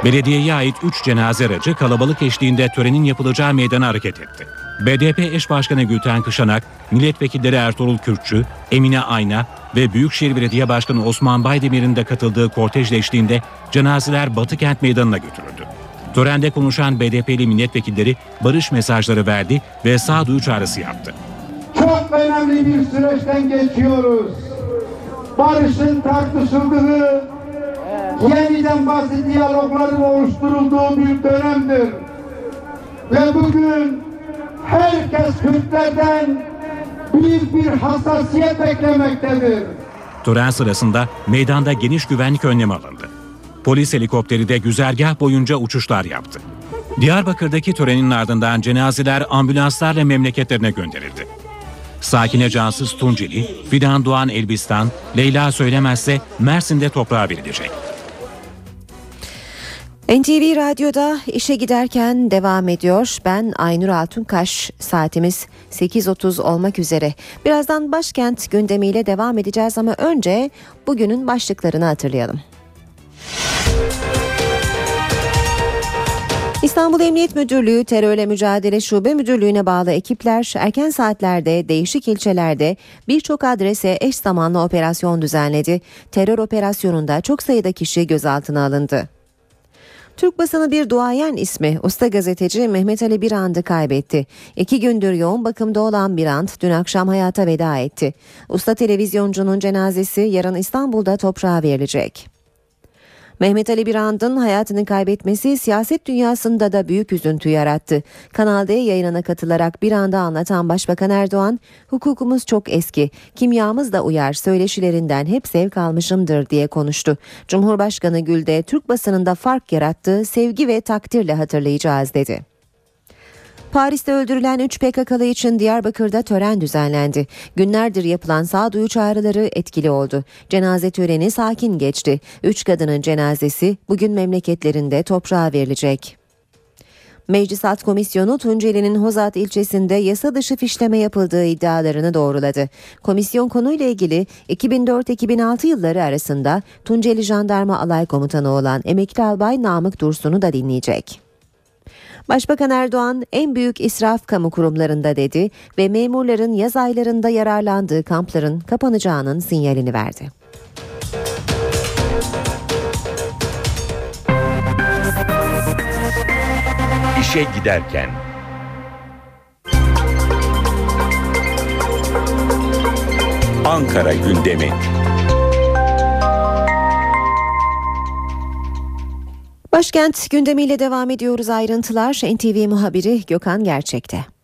Belediyeye ait 3 cenaze aracı kalabalık eşliğinde törenin yapılacağı meydana hareket etti. BDP eş başkanı Gülten Kışanak, milletvekilleri Ertuğrul Kürkçü, Emine Ayna ve Büyükşehir Belediye Başkanı Osman Baydemir'in de katıldığı kortejle eşliğinde cenazeler Batı Kent Meydanı'na götürüldü. Törende konuşan BDP'li milletvekilleri barış mesajları verdi ve sağduyu çağrısı yaptı. Çok önemli bir süreçten geçiyoruz. Barışın tartışıldığı, yeniden bazı diyalogların oluşturulduğu bir dönemdir. Ve bugün herkes Kürtlerden büyük bir hassasiyet beklemektedir. Tören sırasında meydanda geniş güvenlik önlemi alındı. Polis helikopteri de güzergah boyunca uçuşlar yaptı. Diyarbakır'daki törenin ardından cenazeler ambulanslarla memleketlerine gönderildi. Sakine Cansız Tunceli, Fidan Doğan Elbistan, Leyla Söylemezse Mersin'de toprağa verilecek. NTV Radyo'da işe giderken devam ediyor. Ben Aynur Altunkaş. Saatimiz 8.30 olmak üzere. Birazdan başkent gündemiyle devam edeceğiz ama önce bugünün başlıklarını hatırlayalım. İstanbul Emniyet Müdürlüğü Terörle Mücadele Şube Müdürlüğü'ne bağlı ekipler erken saatlerde değişik ilçelerde birçok adrese eş zamanlı operasyon düzenledi. Terör operasyonunda çok sayıda kişi gözaltına alındı. Türk basını bir duayen ismi usta gazeteci Mehmet Ali Birand'ı kaybetti. İki gündür yoğun bakımda olan Birand dün akşam hayata veda etti. Usta televizyoncunun cenazesi yarın İstanbul'da toprağa verilecek. Mehmet Ali Birand'ın hayatını kaybetmesi siyaset dünyasında da büyük üzüntü yarattı. Kanal D yayınına katılarak Birand'ı anlatan Başbakan Erdoğan, hukukumuz çok eski, kimyamız da uyar söyleşilerinden hep zevk almışımdır diye konuştu. Cumhurbaşkanı Gül de Türk basınında fark yarattığı sevgi ve takdirle hatırlayacağız dedi. Paris'te öldürülen 3 PKK'lı için Diyarbakır'da tören düzenlendi. Günlerdir yapılan sağduyu çağrıları etkili oldu. Cenaze töreni sakin geçti. 3 kadının cenazesi bugün memleketlerinde toprağa verilecek. Meclis Alt Komisyonu Tunceli'nin Hozat ilçesinde yasa dışı fişleme yapıldığı iddialarını doğruladı. Komisyon konuyla ilgili 2004-2006 yılları arasında Tunceli Jandarma Alay Komutanı olan emekli albay Namık Dursun'u da dinleyecek. Başbakan Erdoğan en büyük israf kamu kurumlarında dedi ve memurların yaz aylarında yararlandığı kampların kapanacağının sinyalini verdi. İşe giderken Ankara gündemi. Başkent gündemiyle devam ediyoruz ayrıntılar. NTV muhabiri Gökhan Gerçek'te.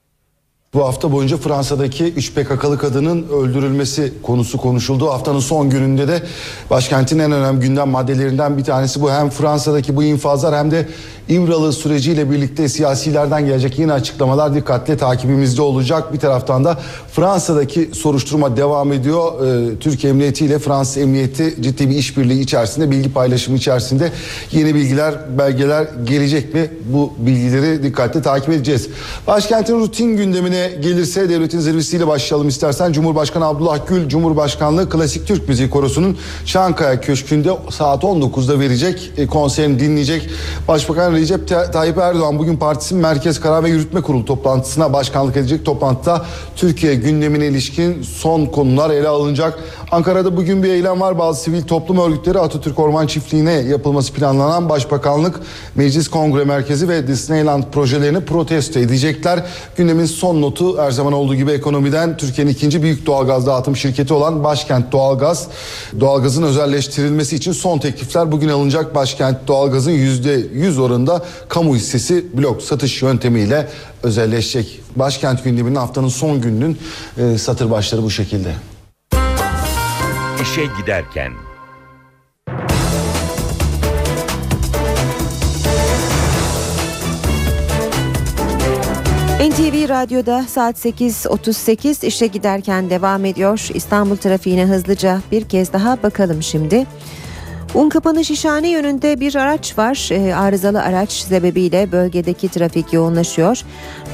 Bu hafta boyunca Fransa'daki 3 PKK'lı kadının öldürülmesi konusu konuşuldu. Haftanın son gününde de başkentin en önemli gündem maddelerinden bir tanesi bu. Hem Fransa'daki bu infazlar hem de İmralı süreciyle birlikte siyasilerden gelecek yeni açıklamalar dikkatle takibimizde olacak. Bir taraftan da Fransa'daki soruşturma devam ediyor. Ee, Türkiye Emniyeti ile Fransız Emniyeti ciddi bir işbirliği içerisinde, bilgi paylaşımı içerisinde yeni bilgiler, belgeler gelecek ve bu bilgileri dikkatle takip edeceğiz. Başkentin rutin gündemine gelirse devletin zirvesiyle başlayalım istersen. Cumhurbaşkanı Abdullah Gül, Cumhurbaşkanlığı Klasik Türk Müziği Korosu'nun Çankaya Köşkü'nde saat 19'da verecek e, konserini dinleyecek. Başbakan Recep Tayyip Erdoğan bugün partisinin Merkez Karar ve Yürütme Kurulu toplantısına başkanlık edecek. Toplantıda Türkiye gündemine ilişkin son konular ele alınacak. Ankara'da bugün bir eylem var. Bazı sivil toplum örgütleri Atatürk Orman Çiftliği'ne yapılması planlanan Başbakanlık, Meclis Kongre Merkezi ve Disneyland projelerini protesto edecekler. Gündemin son notu her zaman olduğu gibi ekonomiden Türkiye'nin ikinci büyük doğalgaz dağıtım şirketi olan Başkent Doğalgaz. Doğalgazın özelleştirilmesi için son teklifler bugün alınacak. Başkent Doğalgaz'ın %100 oranında kamu hissesi blok satış yöntemiyle özelleşecek. Başkent gündeminin haftanın son gününün e, satır başları bu şekilde. İşe giderken NTV Radyo'da saat 8.38 işe giderken devam ediyor. İstanbul trafiğine hızlıca bir kez daha bakalım şimdi. Unkapanı Şişhane yönünde bir araç var. E, arızalı araç sebebiyle bölgedeki trafik yoğunlaşıyor.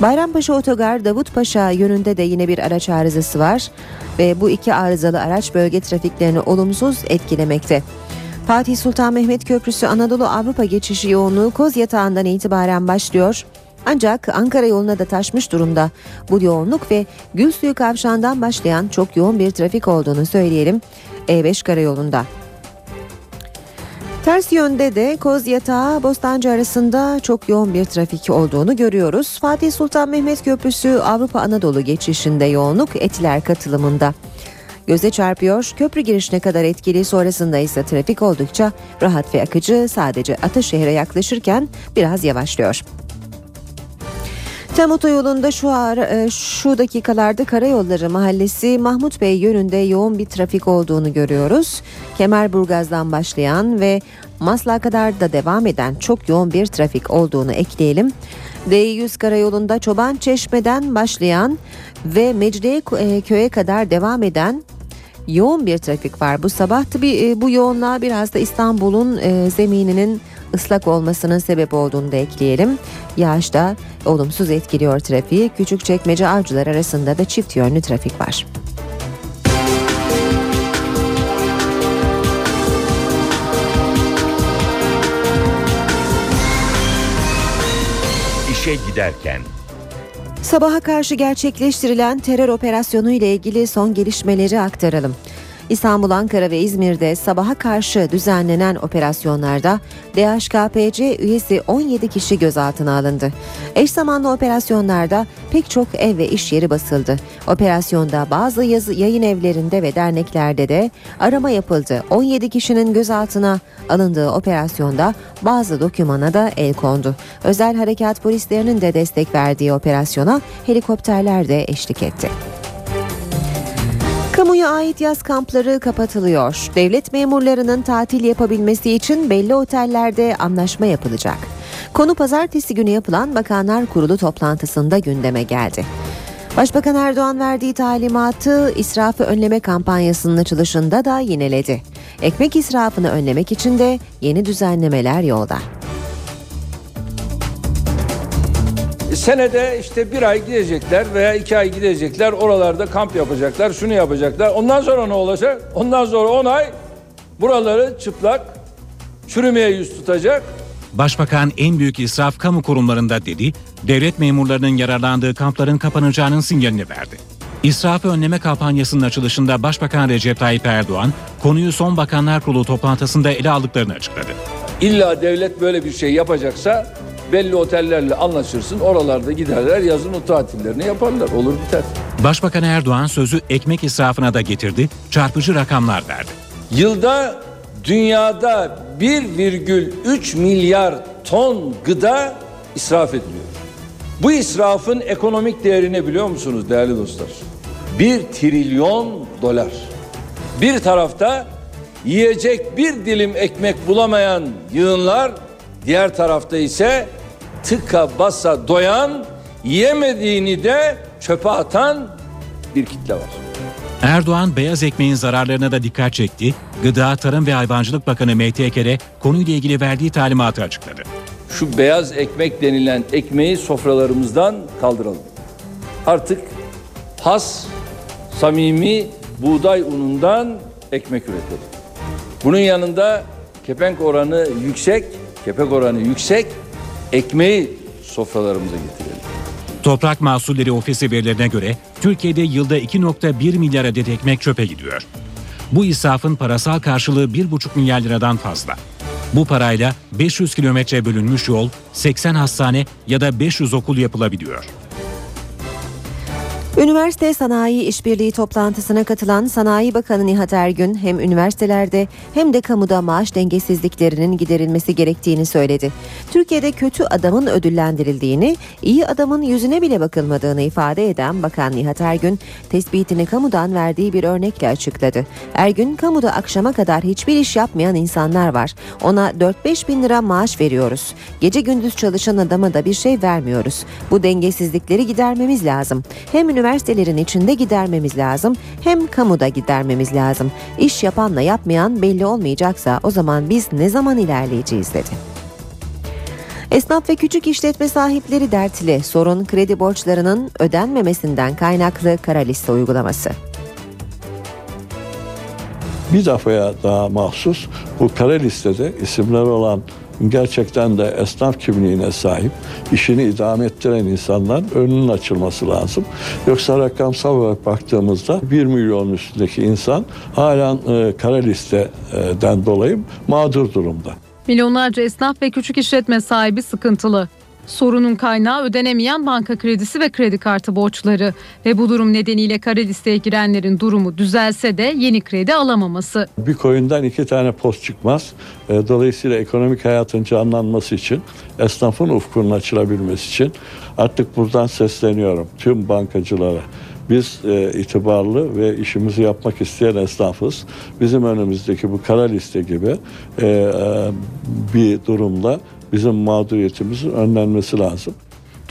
Bayrampaşa Otogar Davutpaşa yönünde de yine bir araç arızası var. Ve bu iki arızalı araç bölge trafiklerini olumsuz etkilemekte. Fatih Sultan Mehmet Köprüsü Anadolu Avrupa geçişi yoğunluğu Koz Yatağı'ndan itibaren başlıyor. Ancak Ankara yoluna da taşmış durumda. Bu yoğunluk ve Gülsuyu Kavşağı'ndan başlayan çok yoğun bir trafik olduğunu söyleyelim. E5 karayolunda. Ters yönde de Koz Yatağı Bostancı arasında çok yoğun bir trafik olduğunu görüyoruz. Fatih Sultan Mehmet Köprüsü Avrupa Anadolu geçişinde yoğunluk etiler katılımında. Göze çarpıyor, köprü girişine kadar etkili sonrasında ise trafik oldukça rahat ve akıcı sadece Ataşehir'e yaklaşırken biraz yavaşlıyor. Tem otoyolunda şu ara, şu dakikalarda Karayolları Mahallesi Mahmut Bey yönünde yoğun bir trafik olduğunu görüyoruz. Kemerburgaz'dan başlayan ve Maslak'a kadar da devam eden çok yoğun bir trafik olduğunu ekleyelim. D100 Karayolu'nda Çoban Çeşme'den başlayan ve Mecidiye köye kadar devam eden yoğun bir trafik var. Bu sabah tabi bu yoğunluğa biraz da İstanbul'un zemininin ıslak olmasının sebep olduğunu da ekleyelim. Yağış da olumsuz etkiliyor trafiği. Küçük çekmece avcılar arasında da çift yönlü trafik var. İşe giderken Sabaha karşı gerçekleştirilen terör operasyonu ile ilgili son gelişmeleri aktaralım. İstanbul, Ankara ve İzmir'de sabaha karşı düzenlenen operasyonlarda DHKPC üyesi 17 kişi gözaltına alındı. Eş zamanlı operasyonlarda pek çok ev ve iş yeri basıldı. Operasyonda bazı yazı, yayın evlerinde ve derneklerde de arama yapıldı. 17 kişinin gözaltına alındığı operasyonda bazı dokümana da el kondu. Özel harekat polislerinin de destek verdiği operasyona helikopterler de eşlik etti. Kamuya ait yaz kampları kapatılıyor. Devlet memurlarının tatil yapabilmesi için belli otellerde anlaşma yapılacak. Konu pazartesi günü yapılan Bakanlar Kurulu toplantısında gündeme geldi. Başbakan Erdoğan verdiği talimatı israfı önleme kampanyasının açılışında da yineledi. Ekmek israfını önlemek için de yeni düzenlemeler yolda. Senede işte bir ay gidecekler veya iki ay gidecekler oralarda kamp yapacaklar şunu yapacaklar ondan sonra ne olacak ondan sonra on ay buraları çıplak çürümeye yüz tutacak Başbakan en büyük israf kamu kurumlarında dedi, devlet memurlarının yararlandığı kampların kapanacağının sinyalini verdi. İsrafı önleme kampanyasının açılışında Başbakan Recep Tayyip Erdoğan konuyu son Bakanlar Kurulu toplantısında ele aldıklarını açıkladı. İlla devlet böyle bir şey yapacaksa belli otellerle anlaşırsın. Oralarda giderler yazın o tatillerini yaparlar. Olur biter. Başbakan Erdoğan sözü ekmek israfına da getirdi, çarpıcı rakamlar verdi. Yılda dünyada 1,3 milyar ton gıda israf ediliyor. Bu israfın ekonomik değerini biliyor musunuz değerli dostlar? Bir trilyon dolar. Bir tarafta yiyecek bir dilim ekmek bulamayan yığınlar, diğer tarafta ise tıka basa doyan, yiyemediğini de çöpe atan bir kitle var. Erdoğan beyaz ekmeğin zararlarına da dikkat çekti. Gıda, Tarım ve Hayvancılık Bakanı Mehdi Eker'e konuyla ilgili verdiği talimatı açıkladı. Şu beyaz ekmek denilen ekmeği sofralarımızdan kaldıralım. Artık has, samimi buğday unundan ekmek üretelim. Bunun yanında kepenk oranı yüksek, kepek oranı yüksek ekmeği sofralarımıza getirelim. Toprak Mahsulleri Ofisi verilerine göre Türkiye'de yılda 2.1 milyar adet ekmek çöpe gidiyor. Bu israfın parasal karşılığı 1,5 milyar liradan fazla. Bu parayla 500 kilometre bölünmüş yol, 80 hastane ya da 500 okul yapılabiliyor. Üniversite Sanayi İşbirliği toplantısına katılan Sanayi Bakanı Nihat Ergün hem üniversitelerde hem de kamuda maaş dengesizliklerinin giderilmesi gerektiğini söyledi. Türkiye'de kötü adamın ödüllendirildiğini, iyi adamın yüzüne bile bakılmadığını ifade eden Bakan Nihat Ergün, tespitini kamudan verdiği bir örnekle açıkladı. Ergün, kamuda akşama kadar hiçbir iş yapmayan insanlar var. Ona 4-5 bin lira maaş veriyoruz. Gece gündüz çalışan adama da bir şey vermiyoruz. Bu dengesizlikleri gidermemiz lazım. Hem üniversitelerin içinde gidermemiz lazım hem kamuda gidermemiz lazım. İş yapanla yapmayan belli olmayacaksa o zaman biz ne zaman ilerleyeceğiz dedi. Esnaf ve küçük işletme sahipleri dertli. Sorun kredi borçlarının ödenmemesinden kaynaklı kara liste uygulaması. Bir defaya daha mahsus bu kara listede isimleri olan gerçekten de esnaf kimliğine sahip, işini idame ettiren insanlar önünün açılması lazım. Yoksa rakamsal olarak baktığımızda 1 milyon üstündeki insan halen e, kara listeden dolayı mağdur durumda. Milyonlarca esnaf ve küçük işletme sahibi sıkıntılı. Sorunun kaynağı ödenemeyen banka kredisi ve kredi kartı borçları ve bu durum nedeniyle kara listeye girenlerin durumu düzelse de yeni kredi alamaması. Bir koyundan iki tane post çıkmaz. E, Dolayısıyla ekonomik hayatın canlanması için, esnafın ufkunun açılabilmesi için artık buradan sesleniyorum tüm bankacılara. Biz e, itibarlı ve işimizi yapmak isteyen esnafız. Bizim önümüzdeki bu kara liste gibi e, e, bir durumda bizim mağduriyetimizin önlenmesi lazım.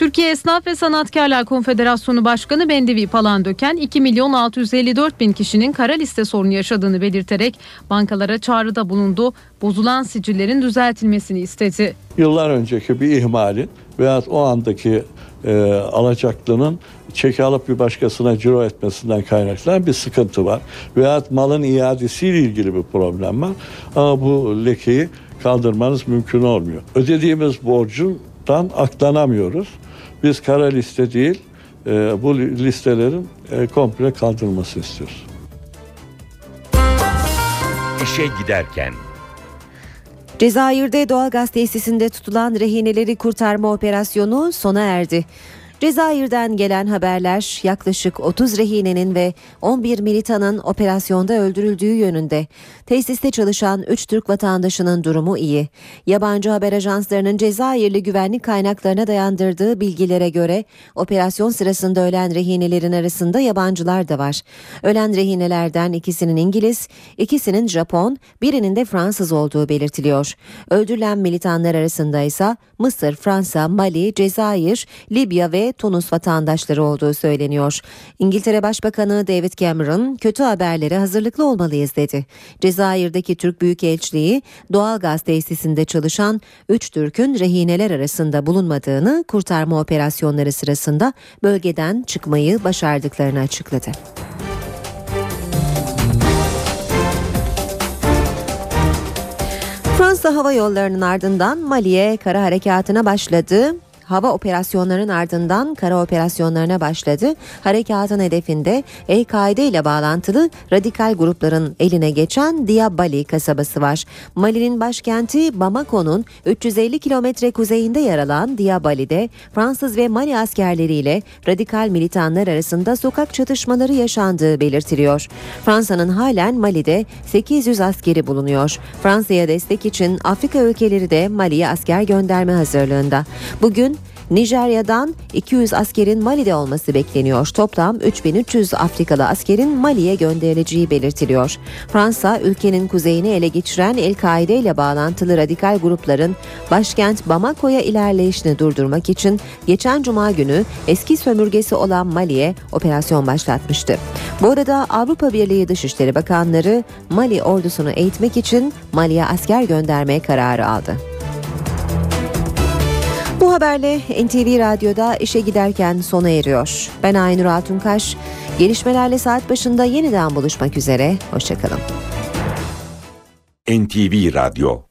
Türkiye Esnaf ve Sanatkarlar Konfederasyonu Başkanı Bendevi Palandöken 2 milyon 654 bin kişinin kara liste sorunu yaşadığını belirterek bankalara çağrıda bulundu. Bozulan sicillerin düzeltilmesini istedi. Yıllar önceki bir ihmalin veyahut o andaki e, alacaklının çeki alıp bir başkasına ciro etmesinden kaynaklanan bir sıkıntı var. Veyahut malın iadesiyle ilgili bir problem var. Ama bu lekeyi kaldırmanız mümkün olmuyor. Ödediğimiz borcundan aklanamıyoruz. Biz kara liste değil, e, bu listelerin e, komple kaldırılması istiyoruz. İşe giderken Cezayir'de doğalgaz tesisinde tutulan rehineleri kurtarma operasyonu sona erdi. Cezayir'den gelen haberler yaklaşık 30 rehinenin ve 11 militanın operasyonda öldürüldüğü yönünde. Tesiste çalışan 3 Türk vatandaşının durumu iyi. Yabancı haber ajanslarının Cezayirli güvenlik kaynaklarına dayandırdığı bilgilere göre operasyon sırasında ölen rehinelerin arasında yabancılar da var. Ölen rehinelerden ikisinin İngiliz, ikisinin Japon, birinin de Fransız olduğu belirtiliyor. Öldürülen militanlar arasında ise Mısır, Fransa, Mali, Cezayir, Libya ve Tunus vatandaşları olduğu söyleniyor. İngiltere Başbakanı David Cameron kötü haberlere hazırlıklı olmalıyız dedi. Cezayir'deki Türk Büyükelçiliği doğalgaz tesisinde çalışan 3 Türk'ün rehineler arasında bulunmadığını kurtarma operasyonları sırasında bölgeden çıkmayı başardıklarını açıkladı. Fransa Hava Yolları'nın ardından Mali'ye kara harekatına başladı hava operasyonlarının ardından kara operasyonlarına başladı. Harekatın hedefinde El-Kaide ile bağlantılı radikal grupların eline geçen Diabali kasabası var. Mali'nin başkenti Bamako'nun 350 kilometre kuzeyinde yer alan Diabali'de Fransız ve Mali askerleriyle radikal militanlar arasında sokak çatışmaları yaşandığı belirtiliyor. Fransa'nın halen Mali'de 800 askeri bulunuyor. Fransa'ya destek için Afrika ülkeleri de Mali'ye asker gönderme hazırlığında. Bugün Nijerya'dan 200 askerin Mali'de olması bekleniyor. Toplam 3300 Afrikalı askerin Mali'ye gönderileceği belirtiliyor. Fransa ülkenin kuzeyini ele geçiren El-Kaide ile bağlantılı radikal grupların başkent Bamako'ya ilerleyişini durdurmak için geçen cuma günü eski sömürgesi olan Mali'ye operasyon başlatmıştı. Bu arada Avrupa Birliği Dışişleri Bakanları Mali ordusunu eğitmek için Mali'ye asker göndermeye kararı aldı. Bu haberle NTV Radyo'da işe giderken sona eriyor. Ben Aynur Altunkaş. Gelişmelerle saat başında yeniden buluşmak üzere. Hoşçakalın. NTV Radyo